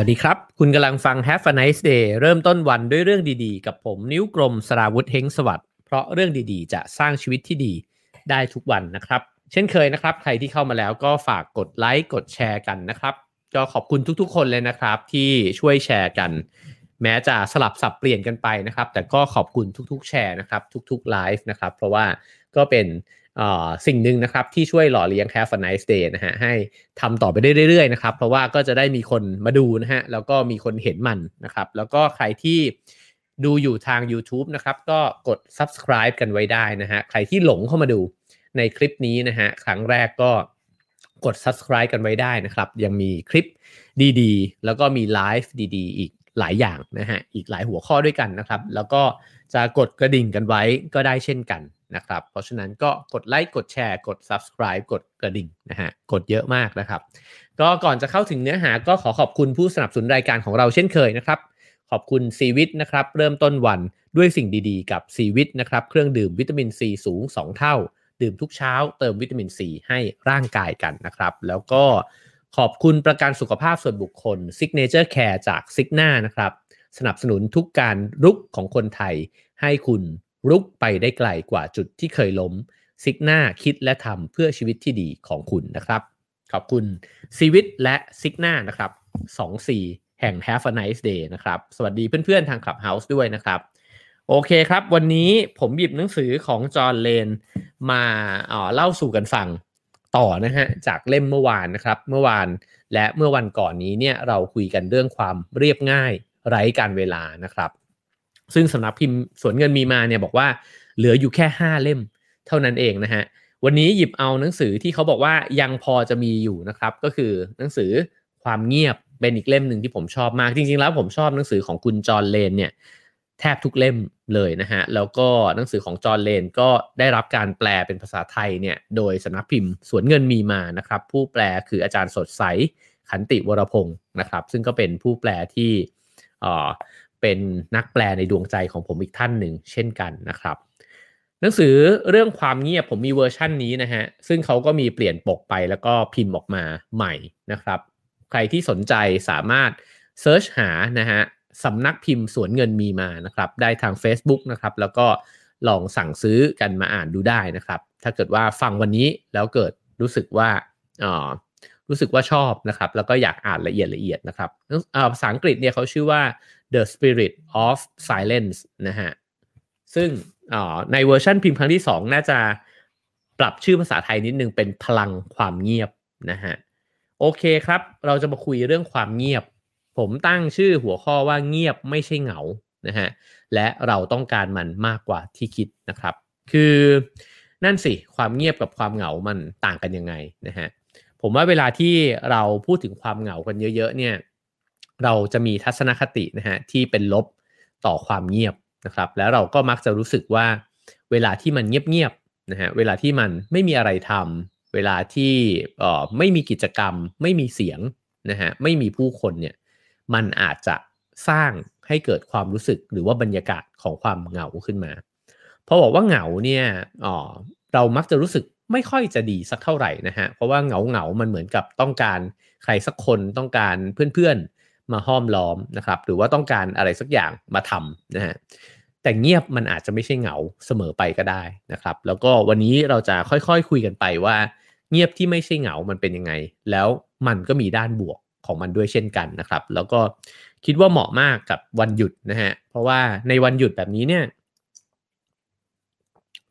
วัสดีครับ คุณกำลังฟัง Have a nice day เริ่มต้นวันด้วยเรื่องดีๆ กับผมนิ้วกลมสราวุธเฮงสวัสดิ์เพราะเรื่องดีๆ จะสร้างชีวิตที่ดีได้ทุกวันนะครับ เช่นเคยนะครับ ใครที่เข้ามาแล้วก็ฝากกดไลค์กดแชร์กันนะครับ ก็ขอบคุณทุกๆ คนเลยนะครับ ที่ช่วยแชร์กัน แม้จะสลับสับเปลี่ยนกันไปนะครับ แต่ก็ขอบคุณทุกๆ แชร์นะครับ ทุกๆไลฟ์นะครับ เพราะว่าก็เป็น สิ่งหนึ่งนะครับที่ช่วยหล่อเลี้ยง Have a nice day นะฮะให้ทำต่อไปได้เรื่อยๆนะครับเพราะว่าก็จะได้มีคนมาดูนะฮะแล้วก็มีคนเห็นมันนะครับแล้วก็ใครที่ดูอยู่ทาง YouTube นะครับก็กด subscribe กันไว้ได้นะฮะใครที่หลงเข้ามาดูในคลิปนี้นะฮะครั้งแรกก็กด subscribe กันไว้ได้นะครับ ยังมีคลิปดีๆ แล้วก็มีไลฟ์ดีๆ อีกหลายอย่างนะฮะอีกหลายหัวข้อด้วยกันนะครับ แล้วก็จะกดกระดิ่งกันไว้ก็ได้เช่นกัน นะครับ เพราะฉะนั้นก็กดไลค์กดแชร์ กด subscribe กดกระดิ่งนะฮะกดเยอะมากนะครับ ก็ก่อนจะเข้าถึงเนื้อหาก็ขอขอบคุณผู้สนับสนุนรายการของเราเช่นเคยนะครับ ขอบคุณซีวิตนะครับ เริ่มต้นวันด้วยสิ่งดีๆ กับซีวิตนะครับ เครื่องดื่มวิตามินซีสูง 2 เท่า ดื่มทุกเช้า เติมวิตามินซีให้ร่างกายกันนะครับ แล้วก็ขอบคุณประกันสุขภาพส่วนบุคคล Signature Care จาก Signa นะครับสนับสนุนทุกการรุกของคนไทยให้คุณ รุกไปได้ไกลกว่าจุดที่เคยล้มซิกหน้าคิดและทำเพื่อชีวิตที่ดีของคุณนะครับ ขอบคุณซีวิตและซิกหน้านะครับ2 4 แห่ง Have a nice day นะครับ สวัสดีเพื่อนๆทาง Clubhouse ด้วยนะครับ โอเคครับ วันนี้ผมหยิบหนังสือของจอห์นเลนมาเล่าสู่กันฟังต่อนะฮะจากเล่มเมื่อวานนะครับ เมื่อวานและเมื่อวันก่อนนี้เนี่ยเราคุยกันเรื่องความเรียบง่ายไร้การเวลานะครับ ซึ่งสำนักพิมพ์สวนเงินมีมาเนี่ยบอกว่าเหลืออยู่แค่ 5 เล่มเท่านั้นเองนะฮะวันนี้หยิบเอาหนังสือที่เขาบอกว่ายังพอจะมีอยู่นะครับ ก็คือหนังสือความเงียบเป็นอีกเล่มหนึ่งที่ผมชอบมาก จริง ๆ แล้วผมชอบหนังสือของคุณจอร์เลนเนี่ยแทบทุกเล่มเลยนะฮะ แล้วก็หนังสือของจอร์เลนก็ได้รับการแปลเป็นภาษาไทยเนี่ยโดยสำนักพิมพ์สวนเงินมีมานะครับ ผู้แปลคืออาจารย์สดใสขันติวรพงศ์นะครับ ซึ่งก็เป็นผู้แปลที่ เป็นนักแปลในดวงใจของผมอีกท่านหนึ่งเช่นกันนะครับ หนังสือเรื่องความเงียบผมมีเวอร์ชั่นนี้นะฮะ ซึ่งเขาก็มีเปลี่ยนปกไปแล้วก็พิมพ์ออกมาใหม่นะครับ ใครที่สนใจสามารถ search หานะฮะสำนักพิมพ์สวนเงินมีมานะครับ ได้ทาง Facebook นะครับ แล้วก็ลองสั่งซื้อกันมาอ่านดูได้นะครับ ถ้าเกิดว่าฟังวันนี้แล้วเกิดรู้สึกว่าอ๋อรู้สึกว่าชอบนะครับ แล้วก็อยากอ่านละเอียดละเอียดนะครับภาษาอังกฤษเนี่ยเขาชื่อว่า The Spirit of Silence นะฮะ ซึ่งในเวอร์ชันพิมพ์ครั้งที่ 2 น่าจะปรับชื่อภาษาไทยนิดนึงเป็นพลังความเงียบนะฮะ โอเคครับ เราจะมาคุยเรื่องความเงียบ ผมตั้งชื่อหัวข้อว่าเงียบไม่ใช่เหงานะฮะ และเราต้องการมันมากกว่าที่คิดนะครับ คือนั่นสิ ความเงียบกับความเหงามันต่างกันยังไงนะฮะ ผมว่าเวลาที่เราพูดถึงความเหงากันเยอะ ๆ เนี่ย เราจะมีทัศนคตินะฮะที่เป็นลบต่อความเงียบนะครับแล้วเราก็มักจะรู้สึกว่าเวลาที่มันเงียบๆนะฮะเวลาที่มันไม่มีอะไรทำเวลาที่เอ่อไม่มีกิจกรรม ไม่มีเสียงนะฮะไม่มีผู้คนเนี่ยมันอาจจะสร้างให้เกิดความรู้สึกหรือว่าบรรยากาศของความเหงาขึ้นมาพอบอกว่าเหงาเนี่ยอ๋อเรามักจะรู้สึกไม่ค่อยจะดีสักเท่าไหร่นะฮะเพราะว่าเหงาเหงามันเหมือนกับต้องการใครสักคนต้องการเพื่อนๆ มาห้อมล้อมนะครับหรือว่าต้องการอะไรสักอย่างมาทำนะฮะแต่เงียบมันอาจจะไม่ใช่เหงาเสมอไปก็ได้นะครับ แล้วก็วันนี้เราจะค่อยๆคคุยกันไปว่า เงียบที่ไม่ใช่เหงามันเป็นยังไง แล้วมันก็มีด้านบวกของมันด้วยเช่นกันนะครับ แล้วก็คิดว่าเหมาะมากกับวันหยุดนะฮะเพราะว่าในวันหยุดแบบนี้เนี่ย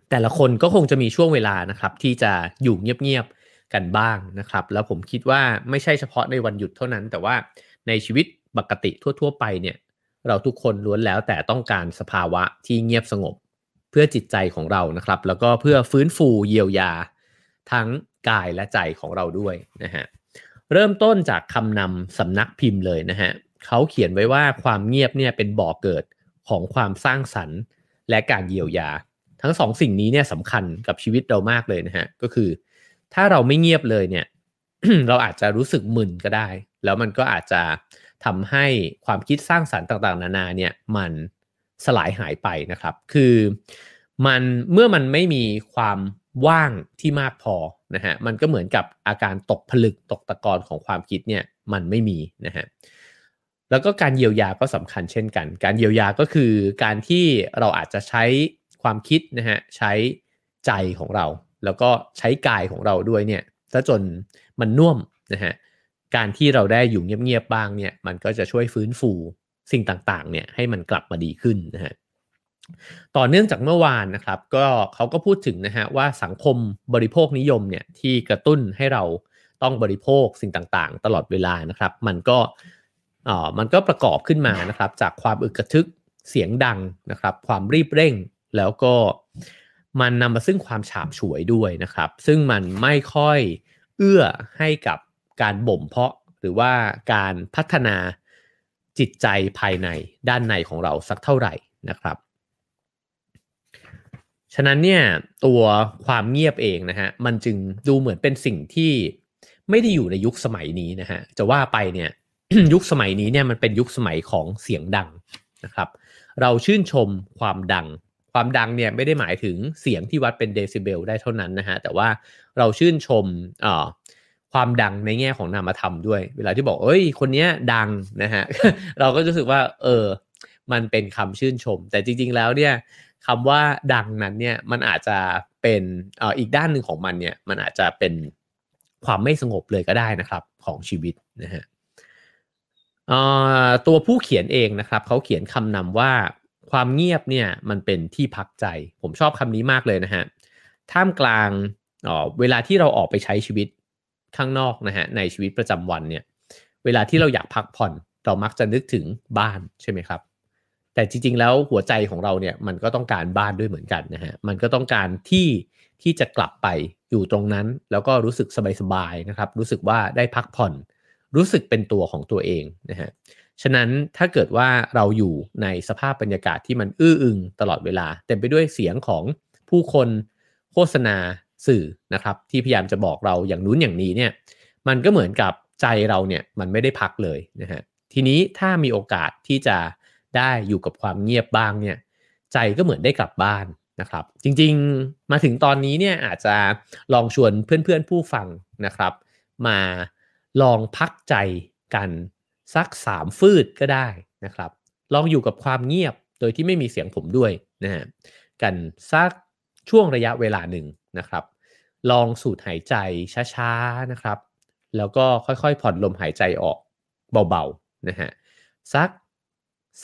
แต่ละคนก็คงจะมีช่วงเวลานะครับ ที่จะอยู่เงียบๆกันบ้างนะครับ แล้วผมคิดว่าไม่ใช่เฉพาะในวันหยุดเท่านั้น แต่ว่า ในชีวิตปกติทั่ว ๆ ไปเนี่ยเราทุกคนล้วนแล้วแต่ต้องการสภาวะที่เงียบสงบ เพื่อจิตใจของเรานะครับ แล้วก็เพื่อฟื้นฟูเยียวยา ทั้งกายและใจของเราด้วยนะฮะเริ่มต้นจากคำนำสำนักพิมพ์เลยนะฮะเขาเขียนไว้ว่าความเงียบเนี่ยเป็นบ่อกเกิดของความสร้างสรรค์ และการเยียวยา ทั้งสองสิ่งนี้เนี่ยสำคัญกับชีวิตเรามากเลยนะฮะก็คือ ถ้าเราไม่เงียบเลยเนี่ย เราอาจจะรู้สึกมึนก็ได้ แล้วมันก็อาจจะทำให้ความคิดสร้างสารรค์ต่างๆ นานาเนี่ยมันสลายหายไปนะครับ คือมันเมื่อมันไม่มีความว่างที่มากพอนะฮะมันก็เหมือนกับอาการตกผลึกตกตะกอนของความคิดเนี่ยมันไม่มีนะฮะแล้วก็การเยียวยาก็สำคัญเช่นกัน การเยียวยาก็คือการที่เราอาจจะใช้ความคิดนะฮะใช้ใจของเรา แล้วก็ใช้กายของเราด้วยเนี่ยถ้าจน มันน่วมนะฮะการที่เราได้อยู่เงียบๆบ้างเนี่ยมันก็จะช่วยฟื้นฟูสิ่งต่างๆเนี่ยให้มันกลับมาดีขึ้นนะฮะต่อเนื่องจากเมื่อวานนะครับ ก็เขาก็พูดถึงนะฮะว่าสังคมบริโภคนิยมเนี่ยที่กระตุ้นให้เราต้องบริโภคสิ่งต่างๆ ตลอดเวลานะครับ มันก็อ่อมันก็ประกอบขึ้นมานะครับ จากความอึกกระทึกเสียงดังนะครับ ความรีบเร่งแล้วก็มันนำมาซึ่งความฉาบฉวยด้วยนะครับ ซึ่งมันไม่ค่อย เอื้อให้กับการบ่มเพาะหรือว่าการพัฒนาจิตใจภายในด้านในของเราสักเท่าไหร่นะครับ ฉะนั้นเนี่ยตัวความเงียบเองนะฮะมันจึงดูเหมือนเป็นสิ่งที่ไม่ได้อยู่ในยุคสมัยนี้นะฮะจะว่าไปเนี่ยยุคสมัยนี้เนี่ยมันเป็นยุคสมัยของเสียงดังนะครับ เราชื่นชมความดัง ความดังเนี่ยไม่ได้หมายถึงเสียงที่วัดเป็นเดซิเบลได้เท่านั้นนะฮะแต่ว่าเราชื่นชมอ่าความดังในแง่ของนามธรรมด้วย เวลาที่บอกเอ้ยคนนี้ดังนะฮะเราก็รู้สึกว่า เออ มันเป็นคำชื่นชม แต่จริง ๆ แล้วเนี่ยคำว่าดังนั้นเนี่ยมันอาจจะเป็นออีกด้านหนึ่งของมันเนี่ยมันอาจจะเป็นความไม่สงบเลยก็ได้นะครับของชีวิตนะฮะตัวผู้เขียนเองนะครับเขาเขียนคำนำว่า ความเงียบเนี่ยมันเป็นที่พักใจ ผมชอบคำนี้มากเลยนะฮะท่ามกลางเวลาที่เราออกไปใช้ชีวิตข้างนอกนะฮะในชีวิตประจำวันเนี่ยเวลาที่เราอยากพักผ่อนเรามักจะนึกถึงบ้านใช่ไหมครับ แต่จริง ๆ แล้วหัวใจของเราเนี่ยมันก็ต้องการบ้านด้วยเหมือนกันนะฮะมันก็ต้องการที่ที่จะกลับไปอยู่ตรงนั้น แล้วก็รู้สึกสบายๆนะครับ รู้สึกว่าได้พักผ่อน รู้สึกเป็นตัวของตัวเองนะฮะ ฉะนั้นถ้าเกิดว่าเราอยู่ในสภาพบรรยากาศที่มันอื้ออึงตลอดเวลา เต็มไปด้วยเสียงของผู้คนโฆษณาสื่อนะครับที่พยายามจะบอกเราอย่างนู้นอย่างนี้เนี่ยมันก็เหมือนกับใจเราเนี่ยมันไม่ได้พักเลยนะฮะทีนี้ถ้ามีโอกาสที่จะได้อยู่กับความเงียบบ้างเนี่ยใจก็เหมือนได้กลับบ้านนะครับ จริงๆมาถึงตอนนี้เนี่ยอาจจะลองชวนเพื่อนๆผู้ฟังนะครับ มาลองพักใจกัน สักสามฟืดก็ได้นะครับ ลองอยู่กับความเงียบโดยที่ไม่มีเสียงผมด้วยนะฮะกันสักช่วงระยะเวลาหนึ่งนะครับ ลองสูดหายใจช้าๆนะครับ แล้วก็ค่อยๆผ่อนลมหายใจออกเบาๆนะฮะสัก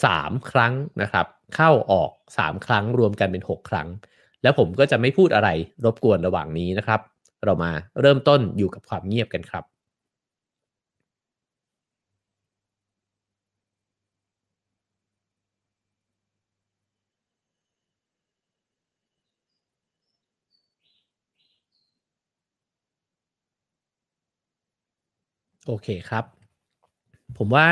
3 ครั้งนะครับ เข้าออก 3 ครั้งรวมกันเป็น 6 ครั้ง แล้วผมก็จะไม่พูดอะไรรบกวนระหว่างนี้นะครับ เรามาเริ่มต้นอยู่กับความเงียบกันครับ โอเคครับ ผมว่า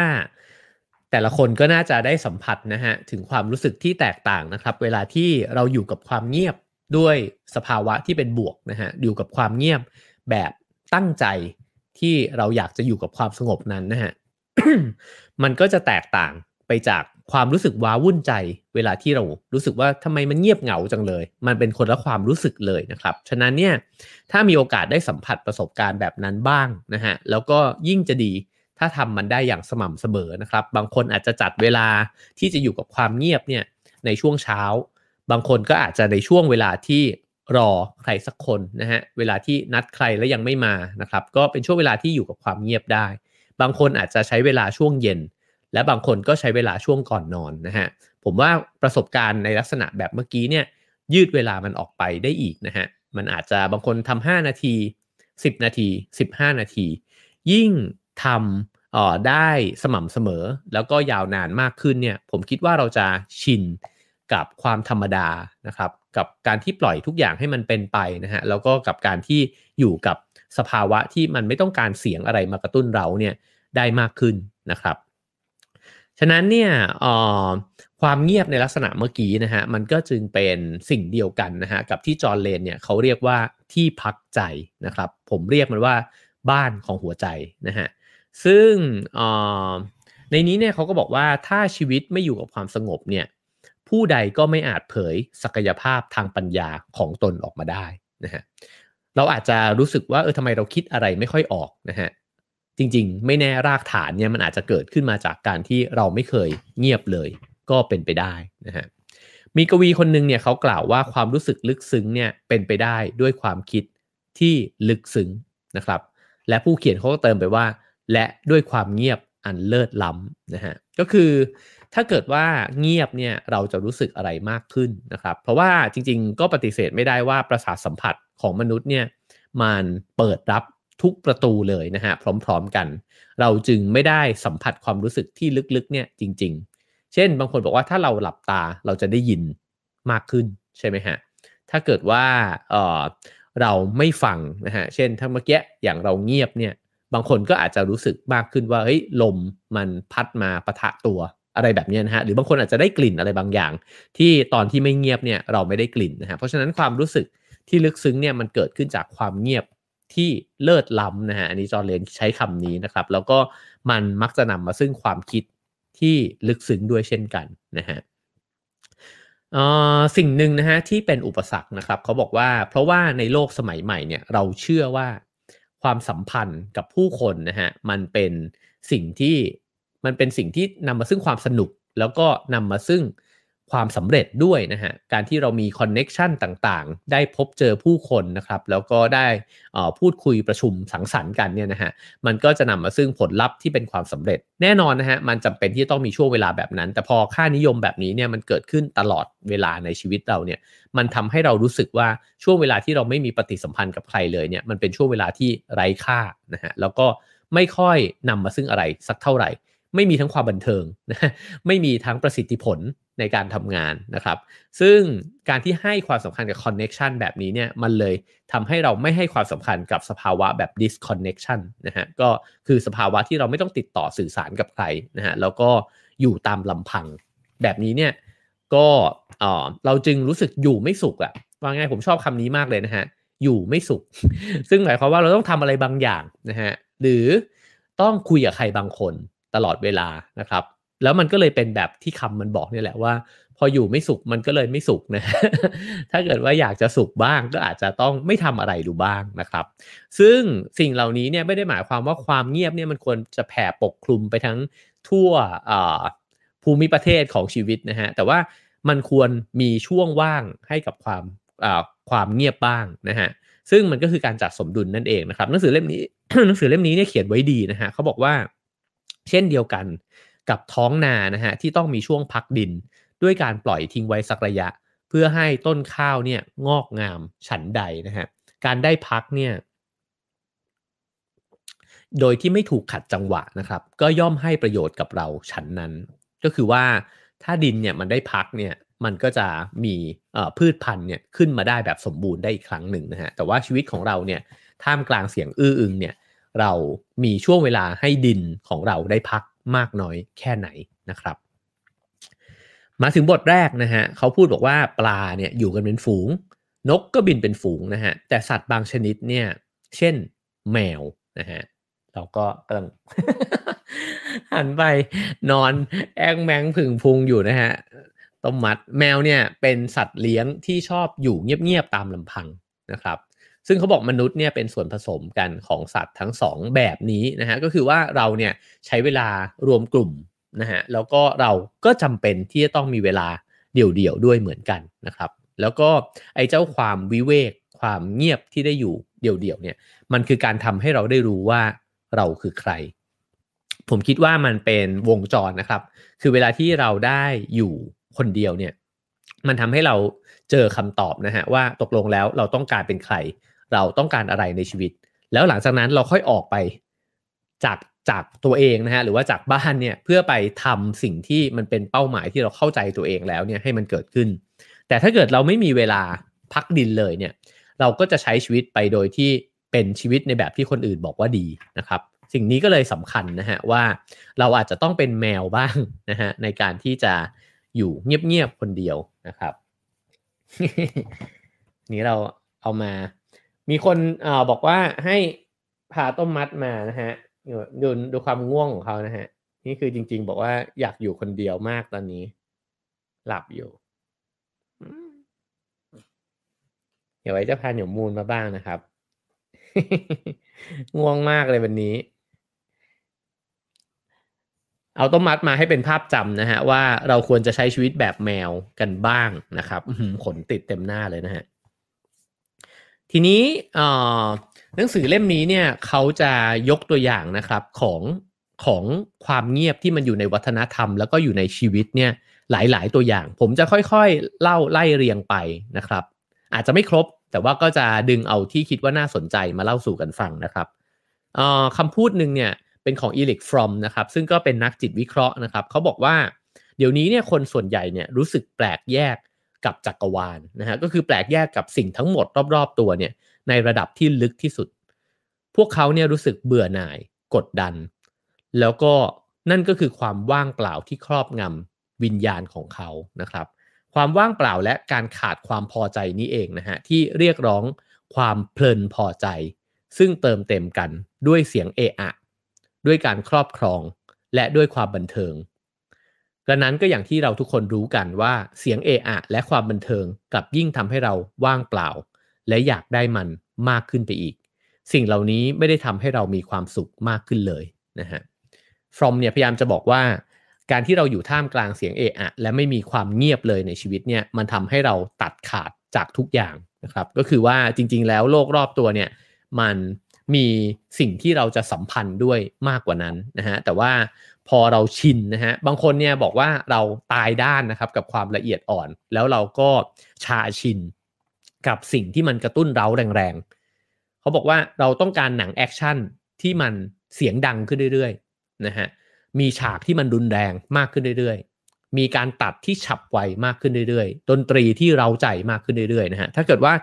แต่ละคนก็น่าจะได้สัมผัสนะฮะถึงความรู้สึกที่แตกต่างนะครับ เวลาที่เราอยู่กับความเงียบด้วยสภาวะที่เป็นบวกนะฮะอยู่กับความเงียบแบบตั้งใจที่เราอยากจะอยู่กับความสงบนั้นนะฮะมันก็จะแตกต่างไปจาก ความรู้สึกว้าวุ่นใจ เวลาที่เรารู้สึกว่าทำไมมันเงียบเหงาจังเลย มันเป็นคนละความรู้สึกเลยนะครับ ฉะนั้นเนี่ยถ้ามีโอกาสได้สัมผัสประสบการณ์แบบนั้นบ้างนะฮะแล้วก็ยิ่งจะดีถ้าทำมันได้อย่างสม่ำเสมอนะครับ บางคนอาจจะจัดเวลาที่จะอยู่กับความเงียบเนี่ยในช่วงเช้า บางคนก็อาจจะในช่วงเวลาที่รอใครสักคนนะฮะเวลาที่นัดใครแล้วยังไม่มานะครับ ก็เป็นช่วงเวลาที่อยู่กับความเงียบได้ บางคนอาจจะใช้เวลาช่วงเย็น และบางคนก็ใช้เวลาช่วงก่อนนอนนะฮะผมว่าประสบการณ์ในลักษณะแบบเมื่อกี้เนี่ยยืดเวลามันออกไปได้อีกนะฮะมันอาจจะบางคนทำ5นาที 10 นาที 15 นาที ยิ่งทำอ๋อได้สม่ำเสมอ แล้วก็ยาวนานมากขึ้นเนี่ยผมคิดว่าเราจะชินกับความธรรมดานะครับกับการที่ปล่อยทุกอย่างให้มันเป็นไปนะฮะแล้วก็กับการที่อยู่กับสภาวะที่มันไม่ต้องการเสียงอะไรมากระตุ้นเราเนี่ยได้มากขึ้นนะครับ ฉะนั้นเนี่ยความเงียบในลักษณะเมื่อกี้นะฮะมันก็จึงเป็นสิ่งเดียวกันนะฮะกับที่จอร์เลนเนี่ยเขาเรียกว่าที่พักใจนะครับผมเรียกมันว่าบ้านของหัวใจนะฮะซึ่งในนี้เนี่ยเขาก็บอกว่าถ้าชีวิตไม่อยู่กับความสงบเนี่ยผู้ใดก็ไม่อาจเผยศักยภาพทางปัญญาของตนออกมาได้นะฮะเราอาจจะรู้สึกว่าเออทำไมเราคิดอะไรไม่ค่อยออกนะฮะ จริง ๆ ไม่แน่รากฐานเนี่ยมันอาจจะเกิดขึ้นมาจากการที่เราไม่เคยเงียบเลยก็เป็นไปได้นะฮะมีกวีคนหนึ่งเนี่ยเขากล่าวว่าความรู้สึกลึกซึ้งเนี่ยเป็นไปได้ด้วยความคิดที่ลึกซึ้งนะครับ และผู้เขียนเขาก็เติมไปว่า และด้วยความเงียบอันเลิศล้ำนะฮะก็คือถ้าเกิดว่าเงียบเนี่ยเราจะรู้สึกอะไรมากขึ้นนะครับ เพราะว่าจริงๆ ก็ปฏิเสธไม่ได้ว่าประสาทสัมผัสของมนุษย์เนี่ยมันเปิดรับ ทุกประตูเลยนะฮะพร้อมๆกัน เราจึงไม่ได้สัมผัสความรู้สึกที่ลึกๆเนี่ยจริง ๆ เช่น บางคนบอกว่าถ้าเราหลับตาเราจะได้ยินมากขึ้นใช่ไหมฮะถ้าเกิดว่าเออเราไม่ฟังนะฮะเช่นถ้าเมื่อกี้อย่างเราเงียบเนี่ยบางคนก็อาจจะรู้สึกมากขึ้นว่าเฮ้ยลมมันพัดมาปะทะตัวอะไรแบบนี้นะฮะหรือบางคนอาจจะได้กลิ่นอะไรบางอย่าง ที่ตอนที่ไม่เงียบเนี่ยเราไม่ได้กลิ่นนะฮะเพราะฉะนั้นความรู้สึกที่ลึกซึ้งเนี่ยมันเกิดขึ้นจากความเงียบ ที่เลิศล้ำนะฮะอันนี้จอร์เลนใช้คำนี้นะครับ แล้วก็มันมักจะนำมาซึ่งความคิดที่ลึกซึ้งด้วยเช่นกันนะฮะสิ่งหนึ่งนะฮะที่เป็นอุปสรรคนะครับเขาบอกว่าเพราะว่าในโลกสมัยใหม่เนี่ยเราเชื่อว่าความสัมพันธ์กับผู้คนนะฮะมันเป็นสิ่งที่มันเป็นสิ่งที่นำมาซึ่งความสนุก แล้วก็นำมาซึ่ง ความสำเร็จด้วยนะฮะการที่เรามีคอนเน็ชันต่างๆ ได้พบเจอผู้คนนะครับแล้วก็ได้พูดคุยประชุมสังสรรค์กันเนี่ยนะฮะมันก็จะนำมาซึ่งผลลัพธ์ที่เป็นความสำเร็จ แน่นอนนะฮะมันจำเป็นที่ต้องมีช่วงเวลาแบบนั้น แต่พอค่านิยมแบบนี้เนี่ยมันเกิดขึ้นตลอดเวลาในชีวิตเราเนี่ยมันทำให้เรารู้สึกว่าช่วงเวลาที่เราไม่มีปฏิสัมพันธ์กับใครเลยเนี่ยมันเป็นช่วงเวลาที่ไร้ค่านะฮะแล้วก็ไม่ค่อยนำมาซึ่งอะไรสักเท่าไหร่ ไม่มีทั้งความบันเทิงนะไม่มีทั้งประสิทธิผล ในการทำงานนะครับ ซึ่งการที่ให้ความสำคัญกับคอนเน็ชันแบบนี้เนี่ยมันเลยทำให้เราไม่ให้ความสำคัญกับสภาวะแบบ disconnection นะฮะก็คือสภาวะที่เราไม่ต้องติดต่อสื่อสารกับใครนะฮะแล้วก็อยู่ตามลำพัง แบบนี้เนี่ยก็เราจึงรู้สึกอยู่ไม่สุขอะว่าไงผมชอบคำนี้มากเลยนะฮะอยู่ไม่สุข ซึ่งหมายความว่าเราต้องทำอะไรบางอย่างนะฮะหรือต้องคุยกับใครบางคนตลอดเวลานะครับ แล้วมันก็เลยเป็นแบบที่คำมันบอกนี่แหละว่า พออยู่ไม่สุขมันก็เลยไม่สุขนะ ถ้าเกิดว่าอยากจะสุขบ้างก็อาจจะต้องไม่ทำอะไรดูบ้างนะครับ ซึ่งสิ่งเหล่านี้เนี่ยไม่ได้หมายความว่าความเงียบเนี่ยมันควรจะแผ่ปกคลุมไปทั้งทั่วภูมิประเทศของชีวิตนะฮะ แต่ว่ามันควรมีช่วงว่างให้กับความความเงียบบ้างนะฮะ ซึ่งมันก็คือการจัดสมดุลนั่นเองนะครับ หนังสือเล่มนี้หนังสือเล่มนี้เนี่ยเขียนไว้ดีนะฮะเขาบอกว่า เช่นเดียวกัน กับท้องนานะฮะที่ต้องมีช่วงพักดิน ด้วยการปล่อยทิ้งไว้สักระยะ เพื่อให้ต้นข้าวเนี่ยงอกงามฉันใดนะฮะการได้พักเนี่ยโดยที่ไม่ถูกขัดจังหวะนะครับก็ย่อมให้ประโยชน์กับเราฉันนั้น ก็คือว่าถ้าดินเนี่ยมันได้พักเนี่ยมันก็จะมีพืชพันธุ์เนี่ยขึ้นมาได้แบบสมบูรณ์ได้อีกครั้งหนึ่งนะฮะแต่ว่าชีวิตของเราเนี่ยท่ามกลางเสียงอื้ออึงเนี่ย เรามีช่วงเวลาให้ดินของเราได้พักมากน้อยแค่ไหนนะครับ มาถึงบทแรกนะฮะเขาพูดบอกว่าปลาเนี่ยอยู่กันเป็นฝูง นกก็บินเป็นฝูงนะฮะแต่สัตว์บางชนิดเนี่ยเช่นแมวนะฮะเราก็กำลังหันไปนอนแองแมงผึ่งพุงอยู่นะฮะต้มมัดแมวเนี่ยเป็นสัตว์เลี้ยงที่ชอบอยู่เงียบๆตามลำพังนะครับ ซึ่งเขาบอกมนุษย์เนี่ยเป็นส่วนผสมกันของสัตว์ทั้ง 2 แบบนี้นะฮะก็คือว่าเราเนี่ยใช้เวลารวมกลุ่มนะฮะแล้วก็เราก็จำเป็นที่จะต้องมีเวลาเดี่ยวๆด้วยเหมือนกันนะครับแล้วก็ไอ้เจ้าความวิเวกความเงียบที่ได้อยู่เดี่ยวๆเนี่ยมันคือการทำให้เราได้รู้ว่าเราคือใคร ผมคิดว่ามันเป็นวงจรนะครับ คือเวลาที่เราได้อยู่คนเดียวเนี่ยมันทำให้เราเจอคำตอบนะฮะว่าตกลงแล้วเราต้องการเป็นใคร เราต้องการอะไรในชีวิต แล้วหลังจากนั้นเราค่อยออกไปจากจากตัวเองนะฮะหรือว่าจากบ้านเนี่ยเพื่อไปทำสิ่งที่มันเป็นเป้าหมายที่เราเข้าใจตัวเองแล้วเนี่ยให้มันเกิดขึ้น แต่ถ้าเกิดเราไม่มีเวลาพักดินเลยเนี่ยเราก็จะใช้ชีวิตไปโดยที่เป็นชีวิตในแบบที่คนอื่นบอกว่าดีนะครับสิ่งนี้ก็เลยสำคัญนะฮะว่าเราอาจจะต้องเป็นแมวบ้างนะฮะในการที่จะอยู่เงียบๆคนเดียวนะครับ นี้เราเอามา มีคนอบอกว่าให้พาต้มมัดมานะฮะดูดูความง่วงของเขานะฮะ นี่คือจริง ๆ บอกว่าอยากอยู่คนเดียวมากตอนนี้ หลับอยู่เดี๋ยวไว้จะพาหนียวมูลมาบ้างนะครับ ง่วงมากเลยวันนี้ เอาต้มมัดมาให้เป็นภาพจำนะฮะ ว่าเราควรจะใช้ชีวิตแบบแมวกันบ้างนะครับขนติดเต็มหน้าเลยนะฮะ ทีนี้หนังสือเล่มนี้เนี่ยเขาจะยกตัวอย่างนะครับของของความเงียบที่มันอยู่ในวัฒนธรรม แล้วก็อยู่ในชีวิตเนี่ยหลาย ๆ ตัวอย่าง ผมจะค่อยๆ เล่าไล่เรียงไปนะครับ อาจจะไม่ครบ แต่ว่าก็จะดึงเอาที่คิดว่าน่าสนใจมาเล่าสู่กันฟังนะครับคำพูดหนึ่งเนี่ยเป็นของอีลิกฟรอมนะครับซึ่งก็เป็นนักจิตวิเคราะห์นะครับเขาบอกว่าเดี๋ยวนี้เนี่ยคนส่วนใหญ่เนี่ยรู้สึกแปลกแยก กับจักรวาลนะฮะก็คือแปลกแยกกับสิ่งทั้งหมดรอบๆตัวเนี่ยในระดับที่ลึกที่สุด พวกเขาเนี่ยรู้สึกเบื่อหน่ายกดดัน แล้วก็นั่นก็คือความว่างเปล่าที่ครอบงำวิญญาณของเขานะครับ ความว่างเปล่าและการขาดความพอใจนี้เองนะฮะที่เรียกร้องความเพลินพอใจ ซึ่งเติมเต็มกันด้วยเสียงเอะอะด้วยการครอบครองและด้วยความบันเทิง ดังนั้นก็อย่างที่เราทุกคนรู้กันว่าเสียงเอะอะและความบันเทิงกับยิ่งทำให้เราว่างเปล่า และอยากได้มันมากขึ้นไปอีก สิ่งเหล่านี้ไม่ได้ทำให้เรามีความสุขมากขึ้นเลยนะฮะ from เนี่ยพยายามจะบอกว่า การที่เราอยู่ท่ามกลางเสียงเอะอะและไม่มีความเงียบเลยในชีวิตเนี่ยมันทำให้เราตัดขาดจากทุกอย่างนะครับ ก็คือว่าจริง ๆ แล้วโลกรอบตัวเนี่ยมัน มีสิ่งที่เราจะสัมพันธ์ด้วยมากกว่านั้นนะฮะแต่ว่าพอเราชินนะฮะบางคนเนี่ยบอกว่าเราตายด้านนะครับกับความละเอียดอ่อน แล้วเราก็ชาชินกับสิ่งที่มันกระตุ้นเราแรงๆเขาบอกว่าเราต้องการหนังแอคชั่นที่มันเสียงดังขึ้นเรื่อยๆนะฮะมีฉากที่มันรุนแรงมากขึ้นเรื่อยๆ มีการตัดที่ฉับไวมากขึ้นเรื่อยๆ ดนตรีที่เราใจมากขึ้นเรื่อยๆนะฮะถ้าเกิดว่า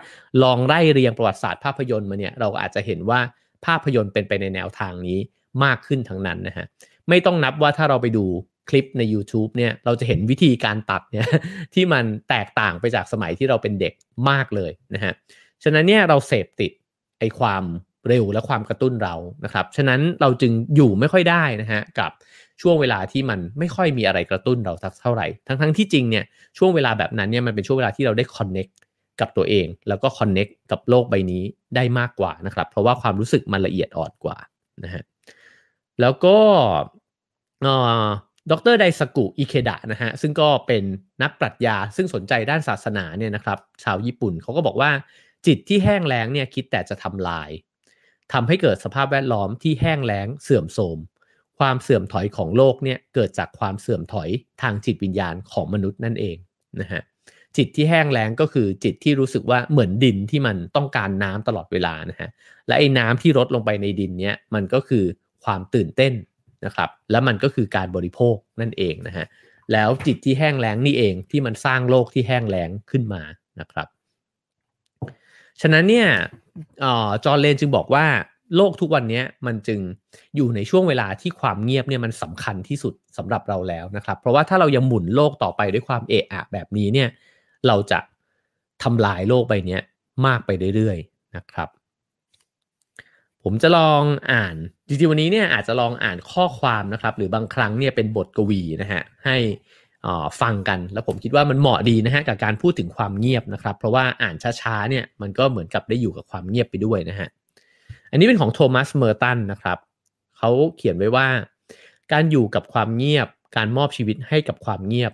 ลองไล่เรียงประวัติศาสตร์ภาพยนตร์มาเนี่ยเราอาจจะเห็นว่า ภาพยนตร์เป็นไปในแนวทางนี้มากขึ้นทั้งนั้นนะฮะไม่ต้องนับว่าถ้าเราไปดูคลิปใน YouTube เนี่ยเราจะเห็นวิธีการตัดเนี่ยที่มันแตกต่างไปจากสมัยที่เราเป็นเด็กมากเลยนะฮะฉะนั้นเนี่ยเราเสพติดไอความเร็วและความกระตุ้นเรานะครับ ฉะนั้นเราจึงอยู่ไม่ค่อยได้นะฮะกับช่วงเวลาที่มันไม่ค่อยมีอะไรกระตุ้นเราสักเท่าไหร่ ทั้งๆทที่จริงเนี่ยช่วงเวลาแบบนั้นเนี่ยมันเป็นช่วงเวลาที่เราได้คอนเน็ก กับตัวเอง แล้วก็คอนเน็กกับโลกใบนี้ได้มากกว่านะครับ เพราะว่าความรู้สึกมันละเอียดอ่อนกว่านะฮะแล้วก็ดรไดสกุอิเคดะนะฮะซึ่งก็เป็นนักปรัชญาซึ่งสนใจด้านศาสนาเนี่ยนะครับชาวญี่ปุ่นเขาก็บอกว่าจิตที่แห้งแล้งเนี่ยคิดแต่จะทำลายทำให้เกิดสภาพแวดล้อมที่แห้งแล้งเสื่อมโทรมความเสื่อมถอยของโลกเนี่ยเกิดจากความเสื่อมถอยทางจิตวิญญาณของมนุษย์นั่นเองนะฮะ จิตที่แห้งแล้งก็คือจิตที่รู้สึกว่าเหมือนดินที่มันต้องการน้ำตลอดเวลานะฮะและไอ้น้ำที่ลดลงไปในดินเนี่ยมันก็คือความตื่นเต้นนะครับแล้วมันก็คือการบริโภคนั่นเองนะฮะแล้วจิตที่แห้งแล้งนี่เองที่มันสร้างโลกที่แห้งแล้งขึ้นมานะครับฉะนั้นเนี่ยจอร์เลนจึงบอกว่าโลกทุกวันนี้มันจึงอยู่ในช่วงเวลาที่ความเงียบเนี่ยมันสำคัญที่สุดสำหรับเราแล้วนะครับ เพราะว่าถ้าเรายังหมุนโลกต่อไปด้วยความเอะอะแบบนี้เนี่ย เราจะทำลายโลกใบนี้มากไปเรื่อยๆนะครับ ผมจะลองอ่านจริงๆวันนี้เนี่ยอาจจะลองอ่านข้อความนะครับ หรือบางครั้งเนี่ยเป็นบทกวีนะฮะให้ฟังกันแล้วผมคิดว่ามันเหมาะดีนะฮะกับการพูดถึงความเงียบนะครับ เพราะว่าอ่านช้าๆเนี่ยมันก็เหมือนกับได้อยู่กับความเงียบไปด้วยนะฮะอันนี้เป็นของโทมัสเมอร์ตันนะครับเขาเขียนไว้ว่า การอยู่กับความเงียบ การมอบชีวิตให้กับความเงียบ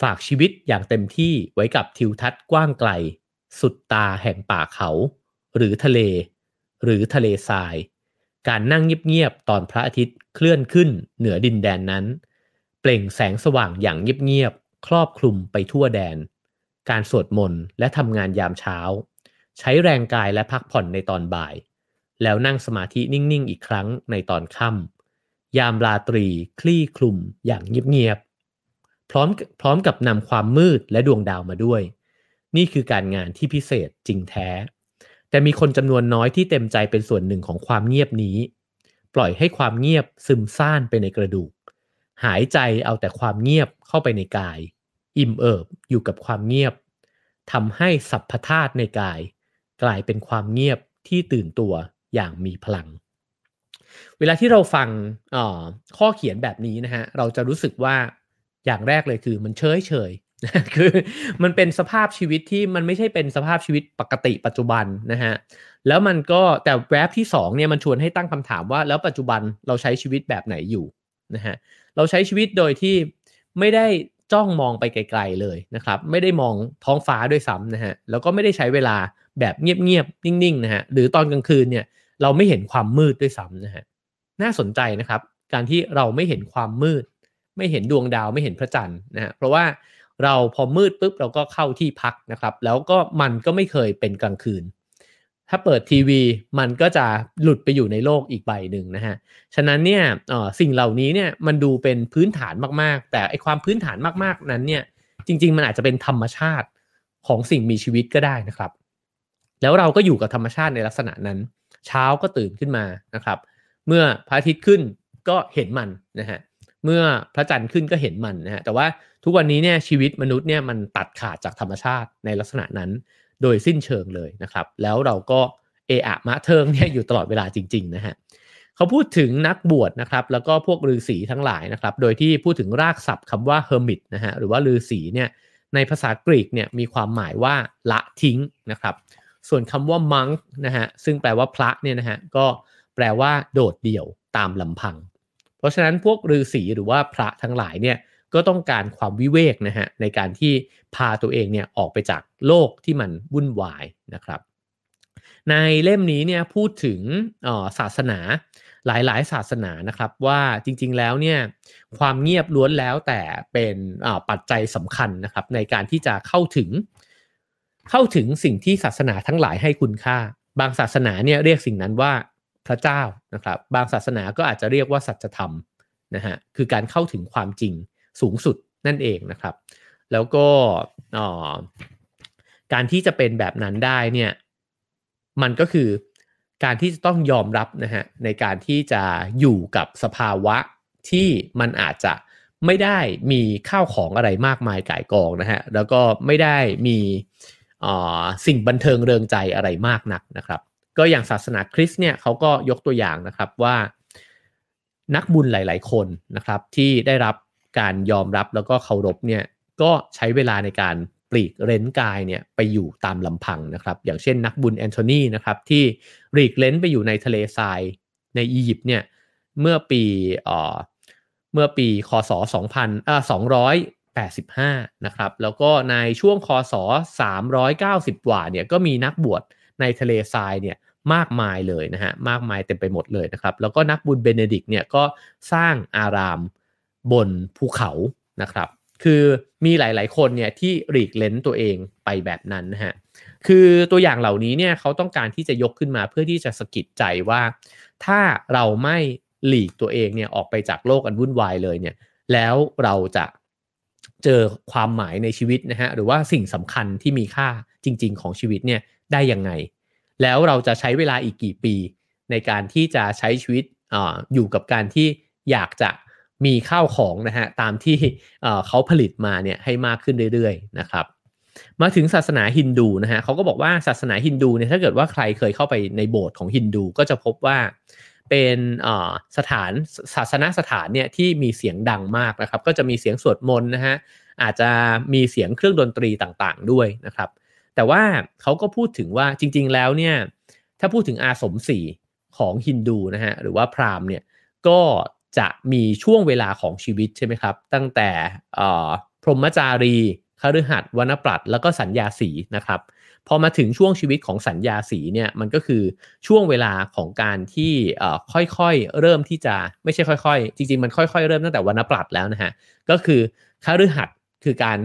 ฝากชีวิตอย่างเต็มที่ไว้กับทิวทัศน์กว้างไกล สุดตาแห่งป่าเขา หรือทะเล หรือทะเลทราย การนั่งเงียบๆตอนพระอาทิตย์เคลื่อนขึ้นเหนือดินแดนนั้น เปล่งแสงสว่างอย่างเงียบๆครอบคลุมไปทั่วแดน การสวดมนต์และทำงานยามเช้า ใช้แรงกายและพักผ่อนในตอนบ่าย แล้วนั่งสมาธินิ่งๆ อีกครั้งในตอนค่ำยามราตรีคลี่คลุมอย่างเงียบๆ พร้อมพร้อมกับนำความมืดและดวงดาวมาด้วย นี่คือการงานที่พิเศษจริงแท้ แต่มีคนจำนวนน้อยที่เต็มใจเป็นส่วนหนึ่งของความเงียบนี้ ปล่อยให้ความเงียบซึมซ่านไปในกระดูก หายใจเอาแต่ความเงียบเข้าไปในกาย อิ่มเอิบอยู่กับความเงียบทำให้สัพพธาตุในกาย กลายเป็นความเงียบที่ตื่นตัวอย่างมีพลัง เวลาที่เราฟังข้อเขียนแบบนี้นะฮะเราจะรู้สึกว่า อย่างแรกเลยคือมันเฉยเฉยคือมันเป็นสภาพชีวิตที่มันไม่ใช่เป็นสภาพชีวิตปกติปัจจุบันนะฮะแล้วมันก็แต่แวบที่2เนี่ยมันชวนให้ตั้งคำถามว่าแล้วปัจจุบันเราใช้ชีวิตแบบไหนอยู่นะฮะเราใช้ชีวิตโดยที่ไม่ได้จ้องมองไปไกลๆเลยนะครับไม่ได้มองท้องฟ้าด้วยซ้ำนะฮะแล้วก็ไม่ได้ใช้เวลาแบบเงียบๆนิ่งๆนะฮะหรือตอนกลางคืนเนี่ยเราไม่เห็นความมืดด้วยซ้ำนะฮะน่าสนใจนะครับ การที่เราไม่เห็นความมืด ไม่เห็นดวงดาวไม่เห็นพระจันทร์นะฮะเพราะว่าเราพอมืดปุ๊บเราก็เข้าที่พักนะครับ แล้วก็มันก็ไม่เคยเป็นกลางคืน ถ้าเปิดทีวีมันก็จะหลุดไปอยู่ในโลกอีกใบหนึ่งนะฮะฉะนั้นเนี่ยสิ่งเหล่านี้เนี่ยมันดูเป็นพื้นฐานมากๆ แต่ไอความพื้นฐานมากๆนั้นเนี่ยจริง ๆ มันอาจจะเป็นธรรมชาติของสิ่งมีชีวิตก็ได้นะครับ แล้วเราก็อยู่กับธรรมชาติในลักษณะนั้น เช้าก็ตื่นขึ้นมานะครับ เมื่อพระอาทิตย์ขึ้นก็เห็นมันนะฮะ เมื่อพระจันทร์ขึ้นก็เห็นมันนะฮะแต่ว่าทุกวันนี้เนี่ยชีวิตมนุษย์เนี่ยมันตัดขาดจากธรรมชาติในลักษณะนั้นโดยสิ้นเชิงเลยนะครับ แล้วเราก็เอะอะมะเทิงเนี่ยอยู่ตลอดเวลาจริง ๆ นะฮะเขาพูดถึงนักบวชนะครับ แล้วก็พวกฤาษีทั้งหลายนะครับ โดยที่พูดถึงรากศัพท์คำว่า hermit นะฮะหรือว่าฤาษีเนี่ยในภาษากรีกเนี่ยมีความหมายว่าละทิ้งนะครับ ส่วนคำว่า monk นะฮะซึ่งแปลว่าพระเนี่ยนะฮะก็แปลว่าโดดเดี่ยวตามลำพัง ราะฉะนั้นพวกฤาษีหรือว่าพระทั้งหลายเนี่ยก็ต้องการความวิเวกนะฮะในการที่พาตัวเองเนี่ยออกไปจากโลกที่มันวุ่นวายนะครับ ในเล่มนี้เนี่ยพูดถึงศาสนาหลายๆ ศาสนานะครับว่าจริงๆแล้วเนี่ยความเงียบล้วนแล้วแต่เป็นปัจจัยสำคัญนะครับในการที่จะเข้าถึง เข้าถึงสิ่งที่ศาสนาทั้งหลายให้คุณค่า บางศาสนาเนี่ยเรียกสิ่งนั้นว่า พระเจ้านะครับ บางศาสนาก็อาจจะเรียกว่าสัจธรรมนะฮะคือการเข้าถึงความจริงสูงสุดนั่นเองนะครับ แล้วก็การที่จะเป็นแบบนั้นได้เนี่ยมันก็คือการที่จะต้องยอมรับนะฮะในการที่จะอยู่กับสภาวะที่มันอาจจะไม่ได้มีข้าวของอะไรมากมายก่ายกองนะฮะแล้วก็ไม่ได้มีสิ่งบันเทิงเริงใจอะไรมากนักนะครับ ก็อย่างศาสนาคริสต์เนี่ยเขาก็ยกตัวอย่างนะครับว่านักบุญหลาย ๆ คนนะครับที่ได้รับการยอมรับแล้วก็เคารพเนี่ยก็ใช้เวลาในการปลีกเร้นกายเนี่ยไปอยู่ตามลำพังนะครับอย่างเช่นนักบุญแอนโทนีนะครับที่ปลีกเล้นไปอยู่ในทะเลทรายในอียิปต์เนี่ยเมื่อปีเอ่อเมื่อปีคศ2000อ่า285นะครับแล้วก็ในช่วงคศ390 กว่าเนี่ยก็มีนักบวชในทะเลทรายเนี่ย มากมายเลยนะฮะมากมายเต็มไปหมดเลยนะครับ แล้วก็นักบุญเบเนดิกเนี่ยก็สร้างอารามบนภูเขานะครับ คือมีหลาย ๆ คนเนี่ยที่หลีกเล้นตัวเองไปแบบนั้นนะฮะคือตัวอย่างเหล่านี้เนี่ยเขาต้องการที่จะยกขึ้นมาเพื่อที่จะสะกิดใจว่า ถ้าเราไม่หลีกตัวเองเนี่ยออกไปจากโลกอันวุ่นวายเลยเนี่ยแล้วเราจะเจอความหมายในชีวิตนะฮะหรือว่าสิ่งสำคัญที่มีค่าจริง ๆ ของชีวิตเนี่ยได้ยังไง แล้วเราจะใช้เวลาอีกกี่ปี ในการที่จะใช้ชีวิตออยู่กับการที่อยากจะมีข้าวของนะฮะตามที่เขาผลิตมาเนี่ยให้มากขึ้นเรื่อยๆนะครับมาถึงศาสนาฮินดูนะฮะเขาก็บอกว่าศาสนาฮินดูเนี่ยถ้าเกิดว่าใครเคยเข้าไปในโบสถ์ของฮินดูก็จะพบว่าเป็นสถานศาสนาสถานเนี่ยที่มีเสียงดังมากนะครับ ก็จะมีเสียงสวดมนต์นะฮะอาจจะมีเสียงเครื่องดนตรีต่างๆด้วยนะครับ แต่ว่าเขาก็พูดถึงว่าจริง ๆ แล้วเนี่ย ถ้าพูดถึงอาสมสีของฮินดูนะฮะหรือว่าพราหมณ์เนี่ยก็จะมีช่วงเวลาของชีวิตใช่ไหมครับ ตั้งแต่พรหมจารีคฤหัสถ์วนปรัตแล้วก็สัญญาสีนะครับ พอมาถึงช่วงชีวิตของสัญญาสีเนี่ยมันก็คือช่วงเวลาของการที่ค่อยๆเริ่มที่จะไม่ใช่ค่อยๆ จริงๆ มันค่อยๆ เริ่มตั้งแต่วนปรัตแล้วนะฮะก็คือคฤหัสถ์คือการ